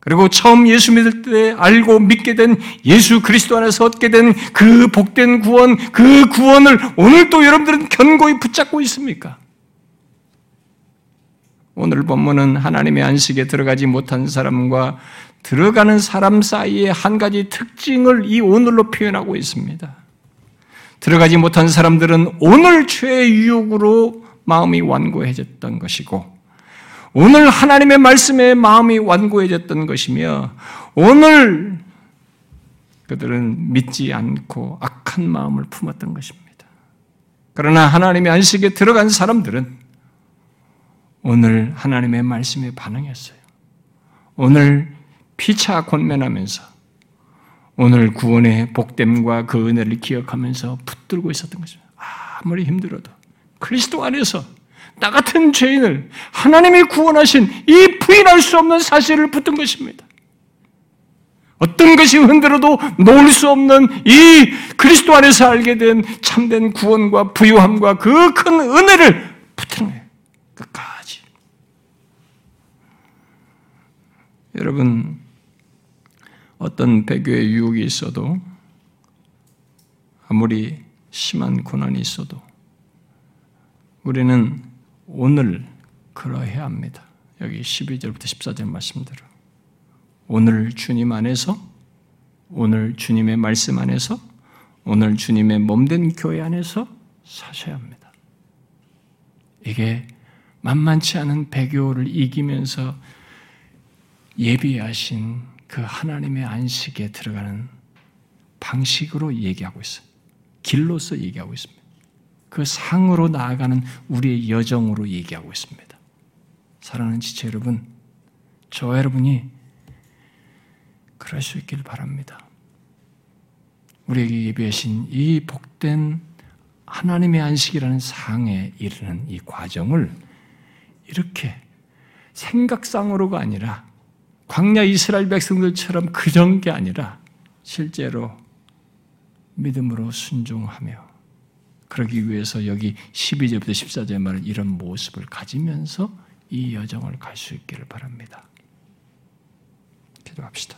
그리고 처음 예수 믿을 때 알고 믿게 된 예수 그리스도 안에서 얻게 된 그 복된 구원, 그 구원을 오늘 또 여러분들은 견고히 붙잡고 있습니까? 오늘 본문은 하나님의 안식에 들어가지 못한 사람과 들어가는 사람 사이의 한 가지 특징을 이 오늘로 표현하고 있습니다. 들어가지 못한 사람들은 오늘 죄의 유혹으로 마음이 완고해졌던 것이고, 오늘 하나님의 말씀에 마음이 완고해졌던 것이며, 오늘 그들은 믿지 않고 악한 마음을 품었던 것입니다. 그러나 하나님의 안식에 들어간 사람들은 오늘 하나님의 말씀에 반응했어요. 오늘 피차 권면하면서 오늘 구원의 복됨과 그 은혜를 기억하면서 붙들고 있었던 것입니다. 아무리 힘들어도 그리스도 안에서 나 같은 죄인을 하나님이 구원하신 이 부인할 수 없는 사실을 붙든 것입니다. 어떤 것이 흔들어도 놓을 수 없는 이 그리스도 안에서 알게 된 참된 구원과 부유함과 그 큰 은혜를 붙는 거예요. 끝까지. 여러분, 어떤 배교의 유혹이 있어도 아무리 심한 고난이 있어도 우리는 오늘 그러해야 합니다. 여기 12절부터 14절 말씀대로 오늘 주님 안에서 오늘 주님의 말씀 안에서 오늘 주님의 몸된 교회 안에서 사셔야 합니다. 이게 만만치 않은 배교를 이기면서 예비하신 그 하나님의 안식에 들어가는 방식으로 얘기하고 있어요. 길로서 얘기하고 있습니다. 그 상으로 나아가는 우리의 여정으로 얘기하고 있습니다. 사랑하는 지체 여러분, 저 여러분이 그럴 수 있기를 바랍니다. 우리에게 예비하신 이 복된 하나님의 안식이라는 상에 이르는 이 과정을 이렇게 생각상으로가 아니라 광야 이스라엘 백성들처럼 그런 게 아니라 실제로 믿음으로 순종하며 그러기 위해서 여기 12절부터 14절에 말은 이런 모습을 가지면서 이 여정을 갈 수 있기를 바랍니다. 기도합시다.